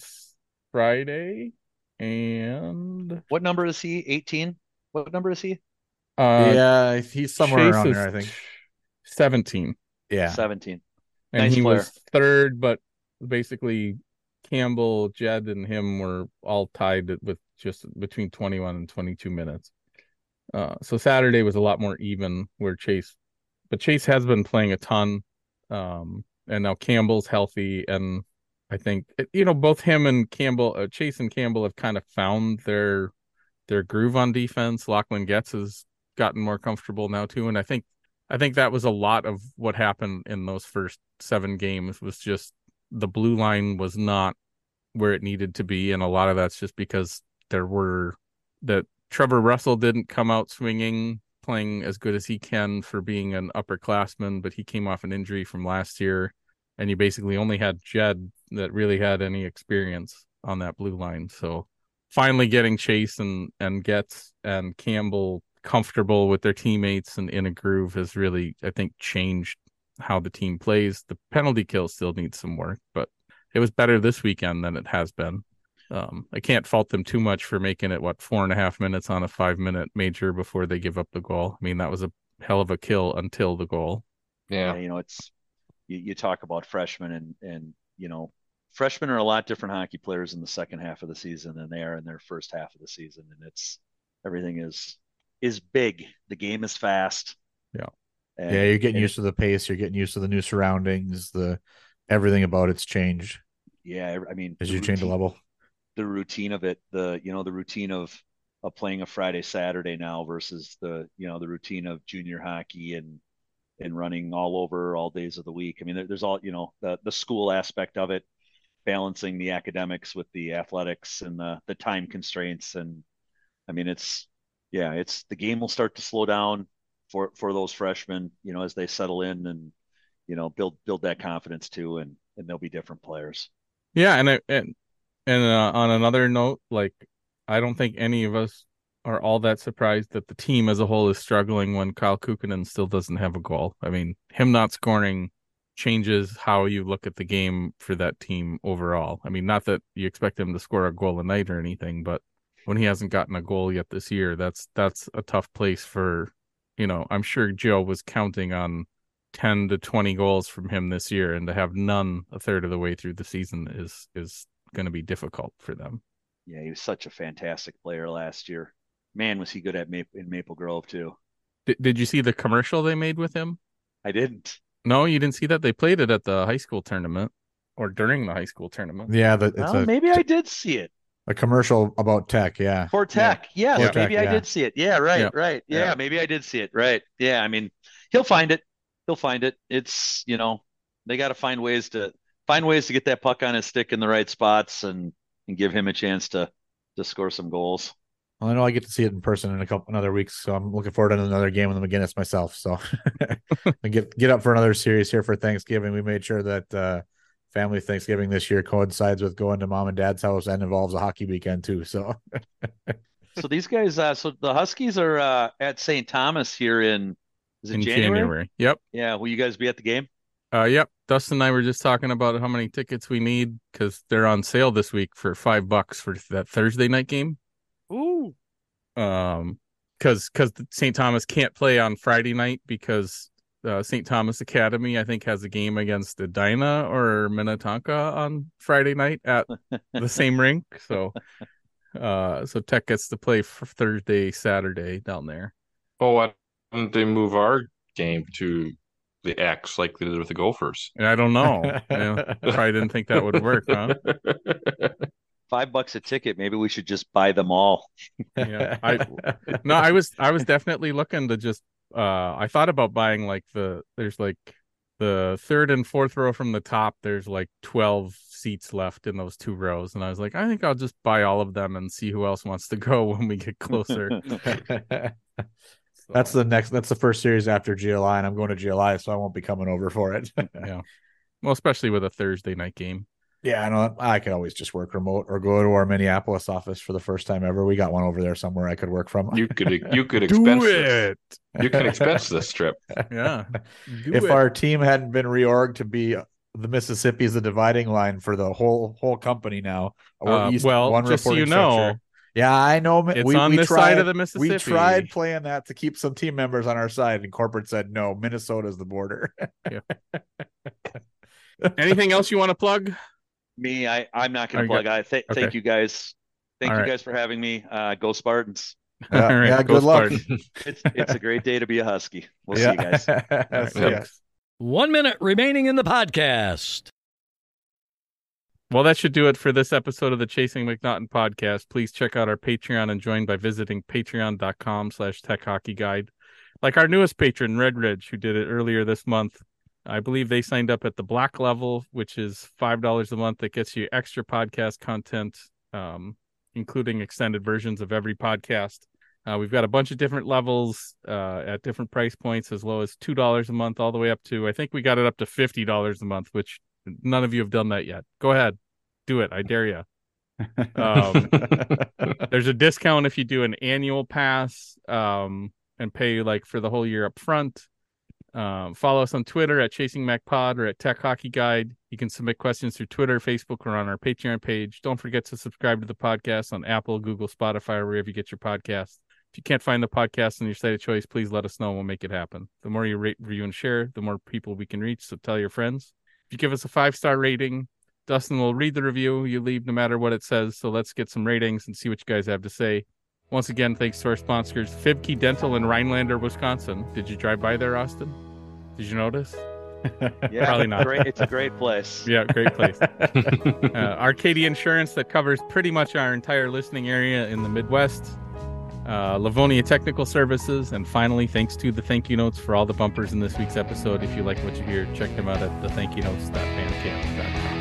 Friday, and What number is he? 18? What number is he? Uh, yeah, he's somewhere Chase around there, I think. seventeen. Yeah. 17. and Nice he player. was third, but basically Campbell, Jed, and him were all tied with just between 21 and 22 minutes. Uh, so Saturday was a lot more even where Chase, but Chase has been playing a ton. Um, and now Campbell's healthy. And I think, you know, both him and Campbell, uh, Chase and Campbell have kind of found their, their groove on defense. Lachlan Getz has gotten more comfortable now too. And I think I think that was a lot of what happened in those first seven games was just the blue line was not where it needed to be, and a lot of that's just because there were that Trevor Russell didn't come out swinging, playing as good as he can for being an upperclassman, but he came off an injury from last year, and you basically only had Jed that really had any experience on that blue line. So finally getting Chase and and Getz and Campbell comfortable with their teammates and in a groove has really, I think, changed how the team plays. The penalty kill still needs some work, but it was better this weekend than it has been. Um, I can't fault them too much for making it what four and a half minutes on a five minute major before they give up the goal. I mean, that was a hell of a kill until the goal. Yeah. you know, it's you, you talk about freshmen and and you know, freshmen are a lot different hockey players in the second half of the season than they are in their first half of the season, and it's everything is is big. The game is fast. Yeah. And, Yeah, you're getting used to the pace, you're getting used to the new surroundings, the everything about it's changed yeah, I mean, as you change the level. the routine of it, the you know the routine of of playing a Friday Saturday now versus the you know the routine of junior hockey and and running all over all days of the week. I mean, there, there's all you know the the school aspect of it, balancing the academics with the athletics and the the time constraints, and I mean it's yeah, it's the game will start to slow down for for those freshmen, you know, as they settle in and you know build build that confidence too, and and they'll be different players. Yeah, and I, and and uh, on another note, like I don't think any of us are all that surprised that the team as a whole is struggling when Kyle Kukkonen still doesn't have a goal. I mean, him not scoring changes how you look at the game for that team overall. I mean, not that you expect him to score a goal a night or anything, but when he hasn't gotten a goal yet this year, that's that's a tough place for, you know, I'm sure Joe was counting on 10 to 20 goals from him this year and to have none a third of the way through the season is is going to be difficult for them. Yeah, he was such a fantastic player last year. Man, was he good at Maple in Maple Grove too. Did, did you see the commercial they made with him? I didn't. No, you didn't see that. They played it at the high school tournament or during the high school tournament. Yeah, the, it's Well, a, maybe I did see it a commercial about tech. Yeah. for Tech. yeah. For Tech, maybe I yeah. did see it. Yeah, right, Yeah. right. Yeah, Yeah. maybe I did see it. Right. Yeah, I mean, he'll find it. He'll find it. It's you know they got to find ways to find ways to get that puck on his stick in the right spots and and give him a chance to to score some goals. Well, I know I get to see it in person in a couple another weeks, so I'm looking forward to another game with them against myself. So and get get up for another series here for Thanksgiving. We made sure that uh family Thanksgiving this year coincides with going to mom and dad's house and involves a hockey weekend too. So So these guys, uh, so the Huskies are uh, at St. Thomas here in is it in January? January. Yep. Yeah, will you guys be at the game? Uh, yep. Dustin and I were just talking about how many tickets we need because they're on sale this week for five bucks for that Thursday night game. Ooh, Um, because because St. Thomas can't play on Friday night because uh, St. Thomas Academy I think has a game against Edina or Minnetonka on Friday night at the same rink. So, uh, so Tech gets to play for Thursday, Saturday down there. Oh, why didn't they move our game to the X like they did with the Gophers? I don't know. I probably didn't think that would work, huh? five bucks a ticket. Maybe we should just buy them all. Yeah, I no, I was I was definitely looking to just uh I thought about buying like the there's like the third and fourth row from the top there's like 12 seats left in those two rows, and I was like, I think I'll just buy all of them and see who else wants to go when we get closer. That's the next. That's the first series after GLI, and I'm going to GLI, so I won't be coming over for it. yeah. Well, especially with a Thursday night game. Yeah, I know. I could always just work remote or go to our Minneapolis office for the first time ever. We got one over there somewhere I could work from. You could you could Do expense it. this. You can expense this trip. Yeah. Do if it. our team hadn't been reorged to be the Mississippi is the dividing line for the whole whole company now. Uh, east- well, one just so you know, structure. Yeah, I know. it's we, on we this tried, side of the Mississippi. We tried playing that to keep some team members on our side, and corporate said no. Minnesota's the border. yeah. Anything else you want to plug? Me, I, I'm not going to plug. I th- Okay. thank you guys. Thank All you right. guys for having me. Uh, go Spartans. Yeah, All right, yeah, go good luck. It's it's a great day to be a Husky. We'll see you guys. All right, See ya. One minute remaining in the podcast. Well, that should do it for this episode of the Chasing MacNaughton podcast. Please check out our Patreon and join by visiting patreon.com slash tech hockey guide. Like our newest patron, Red Ridge, who did it earlier this month. I believe they signed up at the black level, which is $5 a month. That gets you extra podcast content, um, including extended versions of every podcast. Uh, we've got a bunch of different levels uh, at different price points, as low as $2 a month, all the way up to, I think we got it up to $50 a month, which none of you have done that yet. Go ahead, do it. I dare you. Um, there's a discount if you do an annual pass um, and pay like for the whole year up front. Um, follow us on Twitter at Chasing Mac Pod or at Tech Hockey Guide. You can submit questions through Twitter, Facebook, or on our Patreon page. Don't forget to subscribe to the podcast on Apple, Google, Spotify, or wherever you get your podcast. If you can't find the podcast on your site of choice, please let us know and we'll make it happen. The more you rate, review, and share, the more people we can reach. So tell your friends. If you give us a five star rating, Dustin will read the review you leave no matter what it says. So let's get some ratings and see what you guys have to say. Once again, thanks to our sponsors, Fiebke Dental in Rhinelander, Wisconsin. Did you drive by there, Austyn? Did you notice? Yeah, Probably not. Great, it's a great place. Yeah, great place. uh, Arcadia Insurance that covers pretty much our entire listening area in the Midwest. Uh, Livonia Technical Services, and finally, thanks to the thank you notes for all the bumpers in this week's episode. If you like what you hear, check them out at the thank you notes.bandcamp.com.